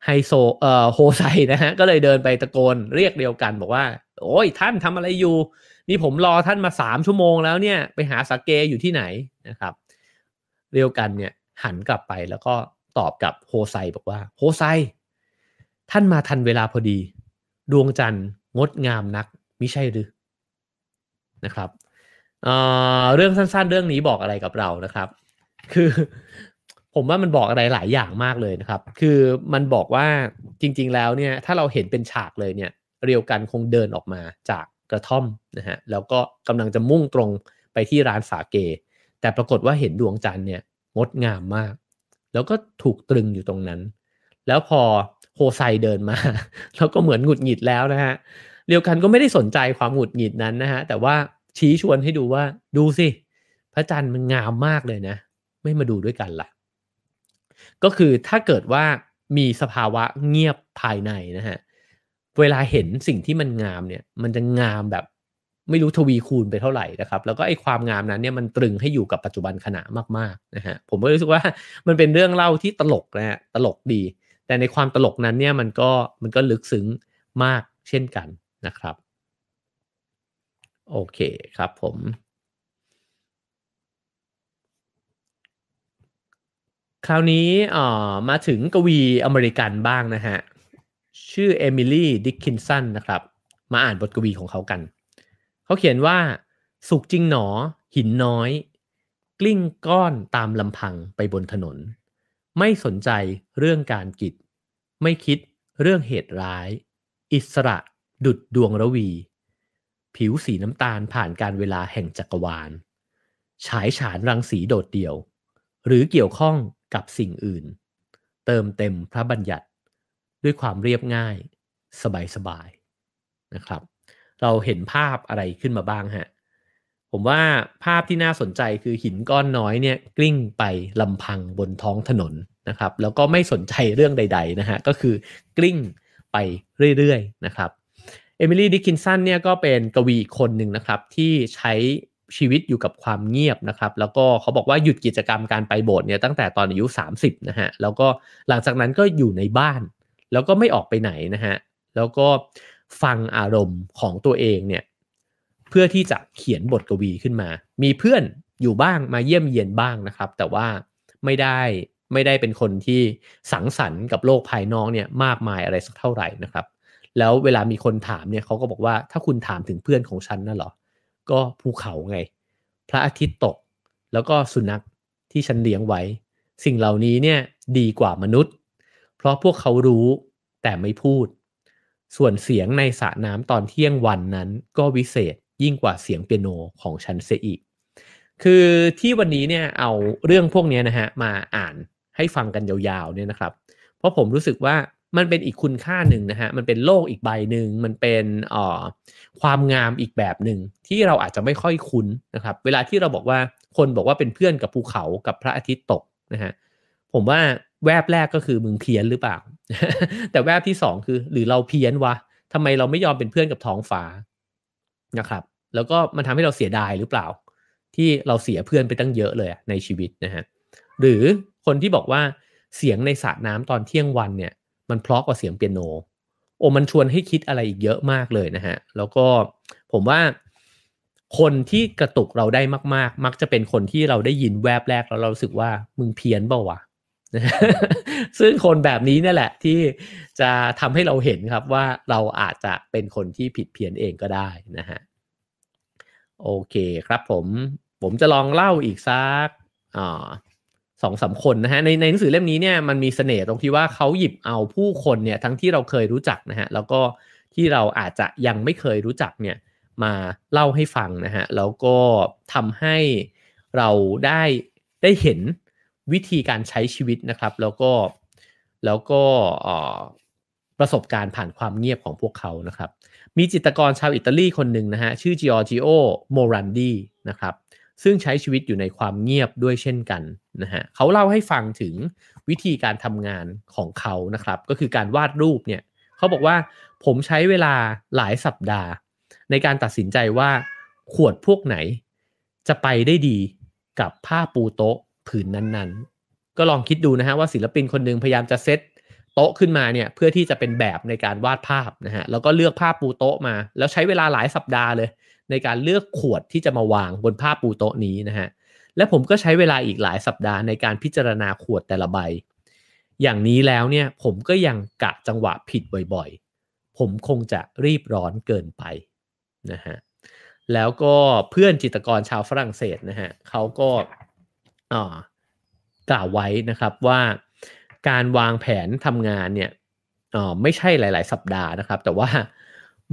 ไฮโซเอ่อโฮไซนะฮะก็เลยเดินไปตะโกนเรียกเรียวกันบอกว่า โอ้ยท่านทำอะไรอยู่นี่ผมรอท่านมาสามชั่วโมงแล้วเนี่ยไปหาสาเกอยู่ที่ไหนนะครับ เรียวกันเนี่ยหันกลับไปแล้วก็ตอบกับโฮไซบอกว่าโฮไซท่านมาทันเวลาพอดี ดวงจันทร์งดงามนักมิใช่หรือนะครับเเรื่องสั้นๆ เรื่องนี้บอกอะไรกับเรานะครับ คือผมว่ามันบอกอะไรหลายอย่างมากเลยนะครับ คือมันบอกว่าจริง ๆ แล้วเนี่ยถ้าเราเห็นเป็นฉากเลยเนี่ย เรียวกันคงเดินออกมาจากกระท่อมนะฮะแล้วก็กำลังจะมุ่งตรงไปที่ร้านสาเก แต่ปรากฏว่าเห็นดวงจันทร์เนี่ยงดงามมาก แล้วก็ถูกตรึงอยู่ตรงนั้น แล้วพอ โฮไซเดินมา แล้วก็เหมือนหงุดหงิดแล้วนะฮะเรียวกันก็ไม่ได้สนใจความหงุดหงิดนั้นนะฮะแต่ว่าชี้ชวนให้ดูว่าดูสิ พระจันทร์มันงามมากเลยนะ ไม่มาดูด้วยกันละ่ะ ก็คือถ้าเกิดว่ามีสภาวะเงียบภายในนะฮะเวลาเห็นสิ่งที่มันงามเนี่ยมันจะงามแบบไม่รู้ทวีคูณไปเท่าไหร่นะครับ แล้วก็ไอ้ความงามนั้นเนี่ยมันตรึงให้อยู่กับปัจจุบันขณะมากๆนะฮะผมก็รู้สึกว่ามันเป็นเรื่องเล่าที่ตลกนะฮะตลกดี แต่ในความตลกนั้นเนี่ยมันก็มันก็ลึกซึ้งมากเช่นกันนะครับ โอเคครับผมคราวนี้มาถึงกวีอเมริกันบ้างนะฮะ ชื่อเอมิลี่ดิกคินสันนะครับ มาอ่านบทกวีของเขากัน เขาเขียนว่า สุขจริงหนอ หินน้อย กลิ้งก้อนตามลำพังไปบนถนน ไม่สนใจเรื่องการกิจ ไม่คิดเรื่องเหตุร้าย อิสระดุดดวงระวี ผิวสีน้ำตาลผ่านการเวลาแห่งจักรวาล ฉายฉานรังสีโดดเดี่ยว หรือเกี่ยวข้องกับสิ่งอื่น เติมเต็มพระบัญญัติ ด้วยความเรียบง่าย สบายๆนะครับ เราเห็นภาพอะไรขึ้นมาบ้างฮะ ผมว่าภาพที่น่าสนใจคือหินก้อนน้อยเนี่ยกลิ้งไปลำพังบนท้องถนนนะครับ แล้วก็ไม่สนใจเรื่องใด ๆ นะฮะ ก็คือกลิ้งไปเรื่อยๆนะครับเอมิลี่ดิคินสันเนี่ยก็เป็นกวีคนหนึ่งนะครับ ที่ใช้ชีวิตอยู่กับความเงียบนะครับ แล้วก็เขาบอกว่าหยุดกิจกรรมการไปโบสถ์เนี่ยตั้งแต่ตอนอายุ 30นะฮะแล้วก็หลังจากนั้นก็อยู่ในบ้าน แล้วก็ไม่ออกไปไหนนะฮะแล้วก็ฟังอารมณ์ของตัวเองเนี่ย เพื่อที่จะเขียนบทกวีขึ้นมา มีเพื่อนอยู่บ้างมาเยี่ยมเยียนบ้างนะครับ แต่ว่าไม่ได้ไม่ได้เป็นคนที่สังสรรค์กับโลกภายนอกเนี่ยมากมายอะไรสักเท่าไหร่นะครับ แล้วเวลามีคนถามเนี่ยเขาก็บอกว่าถ้าคุณถามถึงเพื่อนของฉันน่ะหรอ ก็ภูเขาไง พระอาทิตย์ตก แล้วก็สุนัขที่ฉันเลี้ยงไว้ สิ่งเหล่านี้เนี่ยดีกว่ามนุษย์ เพราะพวกเขารู้แต่ไม่พูด ส่วนเสียงในสระน้ำตอนเที่ยงวันนั้นก็วิเศษ ยิ่งกว่าเสียงเปียโนของฉันเสียอีก คือที่วันนี้เนี่ยเอาเรื่องพวกนี้นะฮะมาอ่านให้ฟังกันยาวๆเนี่ยนะครับ เพราะผมรู้สึกว่ามันเป็นอีกคุณค่าหนึ่งนะฮะ มันเป็นโลกอีกใบหนึ่ง มันเป็นออความงามอีกแบบหนึ่งที่เราอาจจะไม่ค่อยคุ้นนะครับ เวลาที่เราบอกว่าคนบอกว่าเป็นเพื่อนกับภูเขากับพระอาทิตย์ตกนะฮะ ผมว่าแวบแรกก็คือมึงเพี้ยนหรือเปล่า แต่แวบที่สองคือหรือเราเพี้ยนวะทำไมเราไม่ยอมเป็นเพื่อนกับท้องฟ้า นะครับ แล้วก็มันทำให้เราเสียดายหรือเปล่า ที่เราเสียเพื่อนไปตั้งเยอะเลยในชีวิตนะฮะหรือคนที่บอกว่าเสียงในสระน้ำตอนเที่ยงวันเนี่ย มันเพราะกว่าเสียงเปียโน โอ้มันชวนให้คิดอะไรอีกเยอะมากเลยนะฮะแล้วก็ผมว่าคนที่กระตุกเราได้มาก ๆ มักจะเป็นคนที่เราได้ยินแวบแรกแล้วเราสึกว่ามึงเพี้ยนเปล่าวะ ซึ่งคนแบบนี้นี่แหละที่จะทำให้เราเห็นครับว่าเราอาจจะเป็นคนที่ผิดเพี้ยนเองก็ได้นะฮะโอเคครับผมผมจะลองเล่าอีกสักอ่าสองสาคนนะฮะในในหนังสือเล่มนี้เนี่ยมันมีเสน่ห์ตรงที่ว่าเขาหยิบเอาผู้คนเนี่ยทั้งที่เราเคยรู้จักนะฮะแล้วก็ที่เราอาจจะยังไม่เคยรู้จักเนี่ยมาเล่าให้ฟังนะฮะแล้วก็ทำให้เราได้ได้เห็น วิธีการใช้ชีวิตนะครับ แล้วก็แล้วก็ประสบการณ์ผ่านความเงียบของพวกเขานะครับ มีจิตรกรชาวอิตาลีคนหนึ่งนะฮะชื่อจิออจิโอโมรันดีนะครับซึ่งใช้ชีวิตอยู่ในความเงียบด้วยเช่นกันนะฮะเขาเล่าให้ฟังถึงวิธีการทำงานของเขานะครับ ก็คือการวาดรูปเนี่ยเขาบอกว่าผมใช้เวลาหลายสัปดาห์ ในการตัดสินใจว่าขวดพวกไหน จะไปได้ดีกับผ้าปูโต๊ะ ผืนนั้นๆ ก็ลองคิดดูนะฮะว่าศิลปินคนหนึ่งพยายามจะเซตโต๊ะขึ้นมาเนี่ยเพื่อที่จะเป็นแบบในการวาดภาพนะฮะแล้วก็เลือกภาพปูโต๊ะมา แล้วใช้เวลาหลายสัปดาห์เลย ในการเลือกขวดที่จะมาวางบนผ้าปูโต๊ะนี้นะฮะและผมก็ใช้เวลาอีกหลายสัปดาห์ในการพิจารณาขวดแต่ละใบ อย่างนี้แล้วเนี่ยผมก็ยังกะจังหวะผิดบ่อยๆ ผมคงจะรีบร้อนเกินไปนะฮะแล้วก็เพื่อนจิตรกรชาวฝรั่งเศสนะฮะเขาก็ กล่าวไว้นะครับว่าการวางแผนทำงานเนี่ยไม่ใช่หลาย ๆ สัปดาห์นะครับ แต่ว่า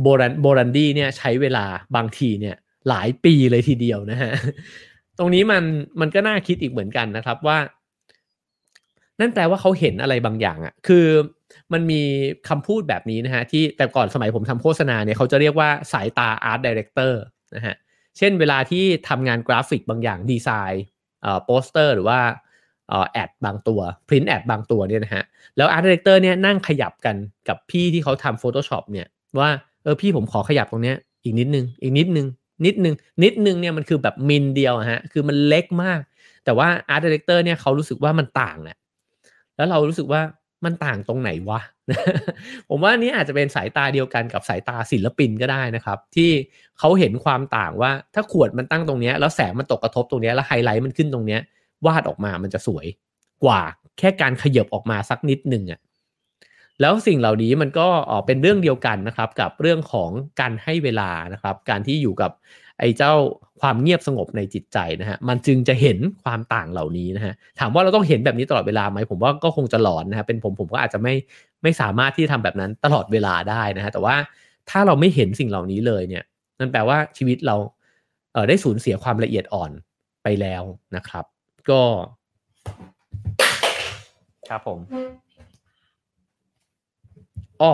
โมรันโมรันดี้เนี่ยใช้เวลาบางทีเนี่ยหลายปีเลยทีเดียวนะฮะตรงนี้มันมันก็น่าคิดอีกเหมือนกันนะครับว่า นั่นแปลว่าเขาเห็นอะไรบางอย่างอะ่ะคือมันมีคำพูดแบบนี้นะฮะที่แต่ก่อนสมัยผมทำโฆษณาเนี่ยเขาจะเรียกว่าสายตา art director นะฮะเช่นเวลาที่ทำงานกราฟิกบางอย่างดีไซน์ โปสเตอร์หรือว่าad บางตัวพิมพ์ ad บางตัวเนี่ยนะฮะแล้ว art director เนี่ยนั่งขยับกันกับพี่ที่เขาทำ Photoshop เนี่ยว่าเออพี่ผมขอขยับตรงเนี้ยอีกนิดนึงอีกนิดนึงนิดนึงนิดนึงเนี่ยมันคือแบบมิลเดียวฮะคือมันเล็กมาก แต่ว่า art director เนี่ยเขารู้สึกว่ามันต่างแหละแล้วเรารู้สึกว่า มันต่างตรงไหนวะ ผมว่านี้อาจจะเป็นสายตาเดียวกันกับสายตาศิลปินก็ได้นะครับ ที่เขาเห็นความต่างว่าถ้าขวดมันตั้งตรงนี้แล้วแสงมันตกกระทบตรงนี้แล้วไฮไลท์มันขึ้นตรงนี้วาดออกมามันจะสวยกว่าแค่การขยบออกมาสักนิดหนึ่งอะ่ะแล้วสิ่งเหล่านี้มันก็เป็นเรื่องเดียวกันนะครับ กับเรื่องของการให้เวลานะครับ การที่อยู่กับ ไอ้เจ้าความเงียบสงบในจิตใจนะฮะมันจึงจะเห็นความต่างเหล่านี้นะฮะถามว่าเราต้องเห็นแบบนี้ตลอดเวลาไหมผมว่าก็คงจะหลอนนะฮะเป็นผมผมก็อาจจะไม่ไม่สามารถที่ทำแบบนั้นตลอดเวลาได้นะฮะแต่ว่าถ้าเราไม่เห็นสิ่งเหล่านี้เลยเนี่ยนั่นแปลว่าชีวิตเราเออได้สูญเสียความละเอียดอ่อนไปแล้วนะครับ ก็ ครับผมอ๋อ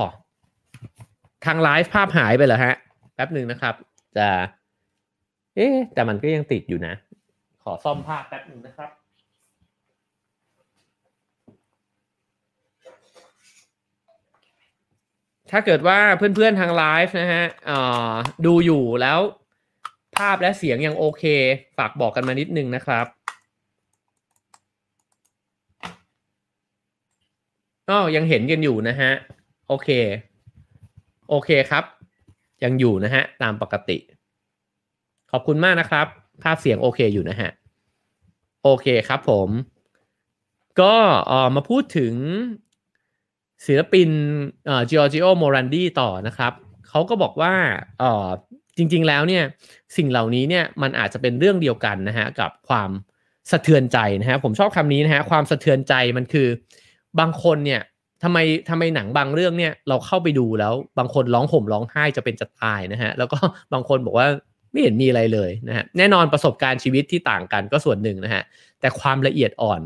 ทางไลฟ์ภาพหายไปเหรอฮะแป๊บหนึ่งนะครับ จะ เอ๊แต่มันก็ยังติดอยู่นะ ขอซ่อมภาพแป๊บหนึ่งนะครับถ้าเกิดว่าเพื่อนๆทางไลฟ์นะฮะดูอยู่แล้วภาพและเสียงยังโอเค ฝากบอกกันมานิดนึงนะครับอ๋อยังเห็นกันอยู่นะฮะ โอเค โอเคครับ ยังอยู่นะฮะ ตามปกติ ขอบคุณมากนะครับ ภาพเสียงโอเคอยู่นะฮะ โอเคครับผม ก็ออมาพูดถึงศิลปินเอ่อ Giorgio Morandi ต่อนะครับ เขาก็บอกว่าเอ่อจริงๆแล้วเนี่ยสิ่งเหล่านี้เนี่ยมันอาจจะเป็นเรื่องเดียวกันนะฮะกับความสะเทือนใจนะฮะผมชอบคำนี้นะฮะความสะเทือนใจมันคือบางคนเนี่ยทำไมทำไมหนังบางเรื่องเนี่ยเราเข้าไปดูแล้ว บางคนร้องห่มร้องไห้จะเป็นจะตายนะฮะแล้วก็บางคนบอกว่า ไม่เห็นมีอะไรเลยนะฮะแน่นอนประสบการณ์ชีวิตที่ต่างกันก็ส่วนหนึ่งนะฮะแต่ความละเอียดอ่อน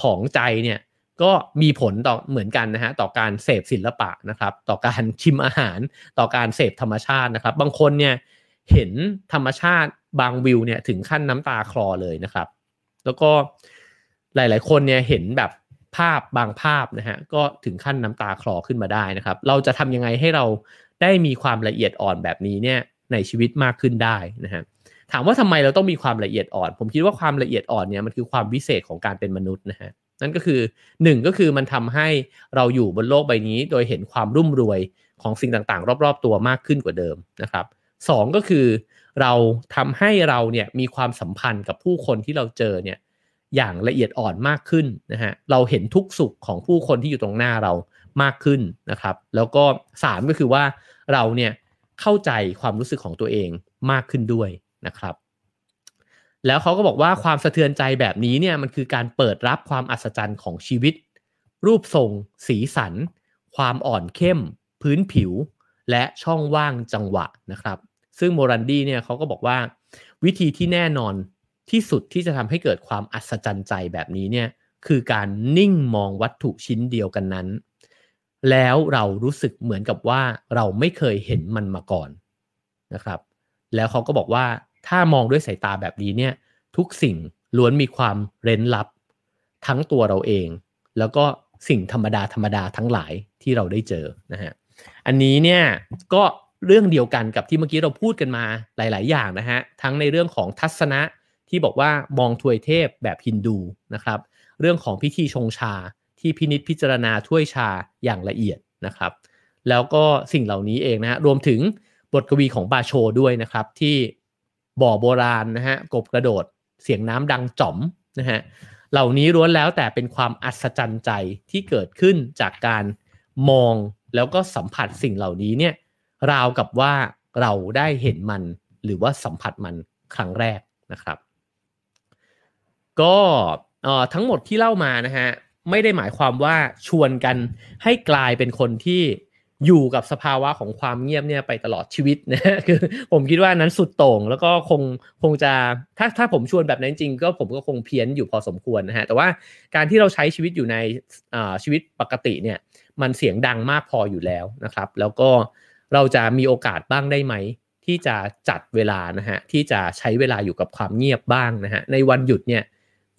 ของใจเนี่ยก็มีผลต่อเหมือนกันนะฮะต่อการเสพศิลปะนะครับ ต่อการชิมอาหาร ต่อการเสพธรรมชาตินะครับ บางคนเนี่ยเห็นธรรมชาติบางวิวเนี่ยถึงขั้นน้ำตาคลอเลยนะครับ แล้วก็หลาย ๆ คนเนี่ยเห็นแบบภาพบางภาพนะฮะก็ถึงขั้นน้ำตาคลอขึ้นมาได้นะครับ เราจะทำยังไงให้เราได้มีความละเอียดอ่อนแบบนี้เนี่ย ในชีวิตมากขึ้นได้นะฮะถามว่าทำไมเราต้องมีความละเอียดอ่อน ผมคิดว่าความละเอียดอ่อนเนี่ยมันคือความวิเศษของการเป็นมนุษย์นะฮะนั่นก็คือ 1 ก็คือมันทำให้เราอยู่บนโลกใบนี้ โดยเห็นความรุ่มรวยของสิ่งต่างๆ รอบๆ ตัวมากขึ้นกว่าเดิมนะครับสก็คือเราทำให้เราเนี่ยมีความสัมพันธ์กับผู้คนที่เราเจอเนี่ยอย่างละเอียดอ่อนมากขึ้นนะฮะเราเห็นทุกสุขของผู้คนที่อยู่ตรงหน้าเรามากขึ้นนะครับ แล้วก็สามก็คือว่าเราเนี่ย เข้าใจความรู้สึกของตัวเองมากขึ้นด้วยนะครับ แล้วเขาก็บอกว่าความสะเทือนใจแบบนี้เนี่ยมันคือการเปิดรับความอัศจรรย์ของชีวิต รูปทรง สีสัน ความอ่อนเข้ม พื้นผิว และช่องว่างจังหวะนะครับ ซึ่งโมรันดี้เนี่ยเขาก็บอกว่า วิธีที่แน่นอนที่สุดที่จะทำให้เกิดความอัศจรรย์ใจแบบนี้เนี่ยคือการนิ่งมองวัตถุชิ้นเดียวกันนั้น แล้วเรารู้สึกเหมือนกับว่าเราไม่เคยเห็นมันมาก่อนนะครับ แล้วเขาก็บอกว่าถ้ามองด้วยสายตาแบบนี้เนี่ยทุกสิ่งล้วนมีความเร้นลับ ทั้งตัวเราเอง แล้วก็สิ่งธรรมดาธรรมดาทั้งหลายที่เราได้เจอนะฮะอันนี้เนี่ยก็เรื่องเดียวกันกับที่เมื่อกี้เราพูดกันมาหลาย ๆ อย่างนะฮะทั้งในเรื่องของทัศนะที่บอกว่ามองถวยเทพแบบฮินดูนะครับ เรื่องของพิธีชงชา ที่พินิษพิจารณาถ้วยชาอย่างละเอียดนะครับ แล้วก็สิ่งเหล่านี้เองนะฮะรวมถึงบทกวีของบาโชด้วยนะครับ ที่บ่อโบราณนะฮะกบกระโดดเสียงน้ำดังจ่อมนะฮะเหล่านี้ล้วนแล้วแต่เป็นความอัศจรรย์ใจที่เกิดขึ้นจากการมองแล้วก็สัมผัสสิ่งเหล่านี้เนี่ยราวกับว่าเราได้เห็นมันหรือว่าสัมผัสมันครั้งแรกนะครับ ก็ทั้งหมดที่เล่ามานะฮะ ไม่ได้หมายความว่าชวนกันให้กลายเป็นคนที่อยู่กับสภาวะของความเงียบเนี่ยไปตลอดชีวิตนะคือผมคิดว่านั้นสุดโต่งแล้วก็คงคงจะถ้าถ้าผมชวนแบบนั้นจริงก็ผมก็คงเพี้ยนอยู่พอสมควรนะฮะแต่ว่าการที่เราใช้ชีวิตอยู่ในชีวิตปกติเนี่ยมันเสียงดังมากพออยู่แล้วนะครับ แล้วก็เราจะมีโอกาสบ้างได้ไหม ที่จะจัดเวลานะฮะที่จะใช้เวลาอยู่กับความเงียบบ้างนะฮะในวันหยุดเนี่ย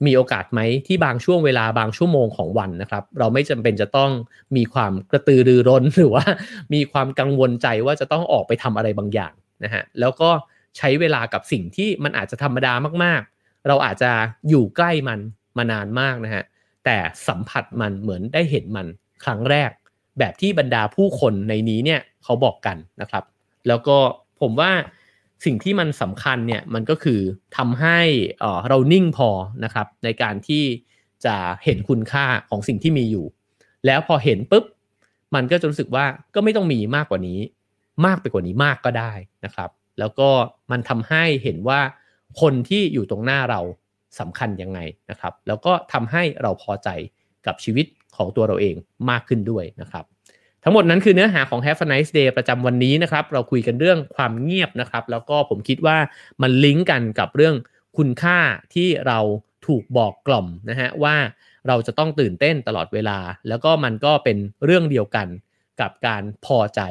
มีโอกาสไหมที่บางช่วงเวลาบางชั่วโมงของวันนะครับ เราไม่จำเป็นจะต้องมีความกระตือรือร้นหรือว่ามีความกังวลใจว่าจะต้องออกไปทำอะไรบางอย่างนะฮะแล้วก็ใช้เวลากับสิ่งที่มันอาจจะธรรมดามากๆ เราอาจจะอยู่ใกล้มันมานานมากนะฮะแต่สัมผัสมันเหมือนได้เห็นมันครั้งแรก แบบที่บรรดาผู้คนในนี้เนี่ยเขาบอกกันนะครับ แล้วก็ผมว่า สิ่งที่มันสำคัญเนี่ยมันก็คือทำให้เรานิ่งพอนะครับในการที่จะเห็นคุณค่าของสิ่งที่มีอยู่ แล้วพอเห็นปุ๊บมันก็จะรู้สึกว่าก็ไม่ต้องมีมากกว่านี้ มากไปกว่านี้มากก็ได้นะครับ แล้วก็มันทำให้เห็นว่าคนที่อยู่ตรงหน้าเราสำคัญยังไงนะครับ แล้วก็ทำให้เราพอใจกับชีวิตของตัวเราเองมากขึ้นด้วยนะครับ ทั้งหมดนั้นคือเนื้อหาของ Have a nice day ประจำวันนี้นะครับ เราคุยกันเรื่องความเงียบนะครับ แล้วก็ผมคิดว่ามันลิงก์กันกับเรื่องคุณค่าที่เราถูกบอกกล่อมนะฮะว่าเราจะต้องตื่นเต้นตลอดเวลา แล้วก็มันก็เป็นเรื่องเดียวกันกับการพอใจ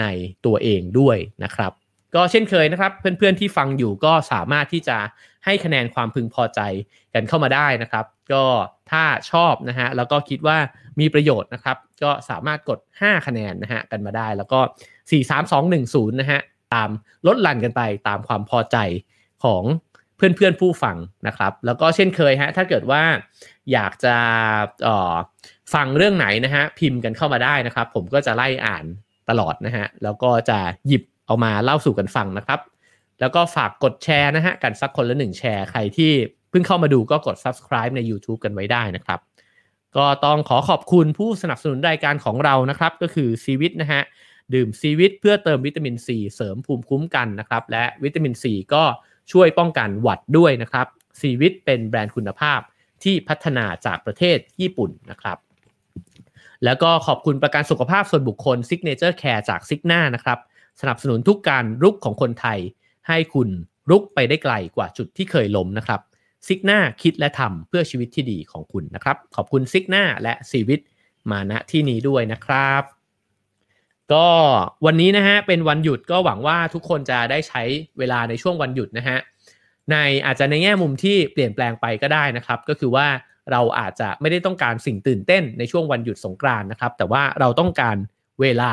ในตัวเองด้วยนะครับ ก็เช่นเคยนะครับ เพื่อนๆที่ฟังอยู่ก็สามารถที่จะให้คะแนนความพึงพอใจกันเข้ามาได้นะครับ ก็ ถ้าชอบนะฮะแล้วก็คิดว่ามีประโยชน์นะครับ ก็สามารถกด 5 คะแนนนะฮะกันมาได้แล้วก็ 4 3 2 1 0นะฮะตามลดหลั่นกันไปตามความพอใจของเพื่อนๆผู้ฟังนะครับ แล้วก็เช่นเคยฮะถ้าเกิดว่าอยากจะฟังเรื่องไหนนะฮะพิมพ์กันเข้ามาได้นะครับ ผมก็จะไล่อ่านตลอดนะฮะแล้วก็จะหยิบเอามาเล่าสู่กันฟังนะครับ แล้วก็ฝากกดแชร์นะฮะกันสักคนละหนึ่งแชร์ใครที่ พิ่งเข้ามาดูก็กด subscribe ใน YouTube กันไว้ได้นะครับ ก็ต้องขอขอบคุณผู้สนับสนุนรายการของเรานะครับ ก็คือซีวิตนะฮะ ดื่มซีวิตเพื่อเติมวิตามินซีเสริมภูมิคุ้มกันนะครับ และวิตามินซีก็ช่วยป้องกันหวัดด้วยนะครับซีวิตเป็นแบรนด์คุณภาพที่พัฒนาจากประเทศญี่ปุ่นนะครับ แล้วก็ขอบคุณประกันสุขภาพส่วนบุคคล Signature Care จากซิกหน้านะครับ สนับสนุนทุกการรุกของคนไทย ให้คุณรุกไปได้ไกลกว่าจุดที่เคยล้มนะครับ ซิกหน้าคิดและทำเพื่อชีวิตที่ดีของคุณนะครับ ขอบคุณซิกหน้าและซีวิตมาณที่นี้ด้วยนะครับ ก็วันนี้นะฮะเป็นวันหยุดก็หวังว่าทุกคนจะได้ใช้เวลาในช่วงวันหยุดนะฮะในอาจจะในแง่มุมที่เปลี่ยนแปลงไปก็ได้นะครับ ก็คือว่าเราอาจจะไม่ได้ต้องการสิ่งตื่นเต้นในช่วงวันหยุดสงกรานนะครับ แต่ว่าเราต้องการเวลา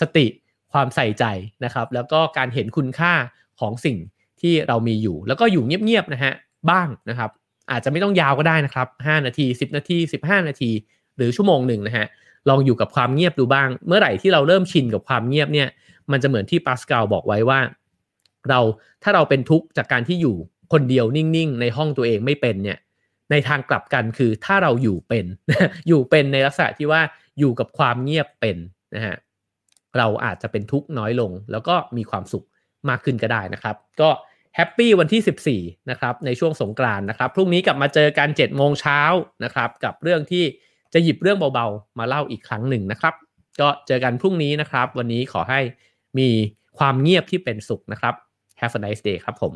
สติ ความใส่ใจนะครับ แล้วก็การเห็นคุณค่าของสิ่งที่เรามีอยู่ แล้วก็อยู่เงียบๆนะฮะ บ้างนะครับ อาจจะไม่ต้องยาวก็ได้นะครับ 5 นาที 10 นาที 15 นาที หรือชั่วโมงหนึ่งนะฮะลองอยู่กับความเงียบดูบ้าง เมื่อไหร่ที่เราเริ่มชินกับความเงียบเนี่ย มันจะเหมือนที่ปาสกาลบอกไว้ว่า เราถ้าเราเป็นทุกข์จากการที่อยู่คนเดียวนิ่งๆ ในห้องตัวเองไม่เป็นเนี่ย ในทางกลับกันคือถ้าเราอยู่เป็น อยู่เป็นในลักษณะที่ว่าอยู่กับความเงียบเป็นนะฮะเราอาจจะเป็นทุกข์น้อยลง แล้วก็มีความสุขมากขึ้นก็ได้นะครับ ก็ แฮปปี้วันที่ 14 นะครับในช่วงสงกรานนะครับ พรุ่งนี้กลับมาเจอกัน7โมงเช้านะครับ กับเรื่องที่จะหยิบเรื่องเบาๆ มาเล่าอีกครั้งหนึ่งนะครับ ก็เจอกันพรุ่งนี้นะครับ วันนี้ขอให้มีความเงียบที่เป็นสุขนะครับ Have a nice day ครับผม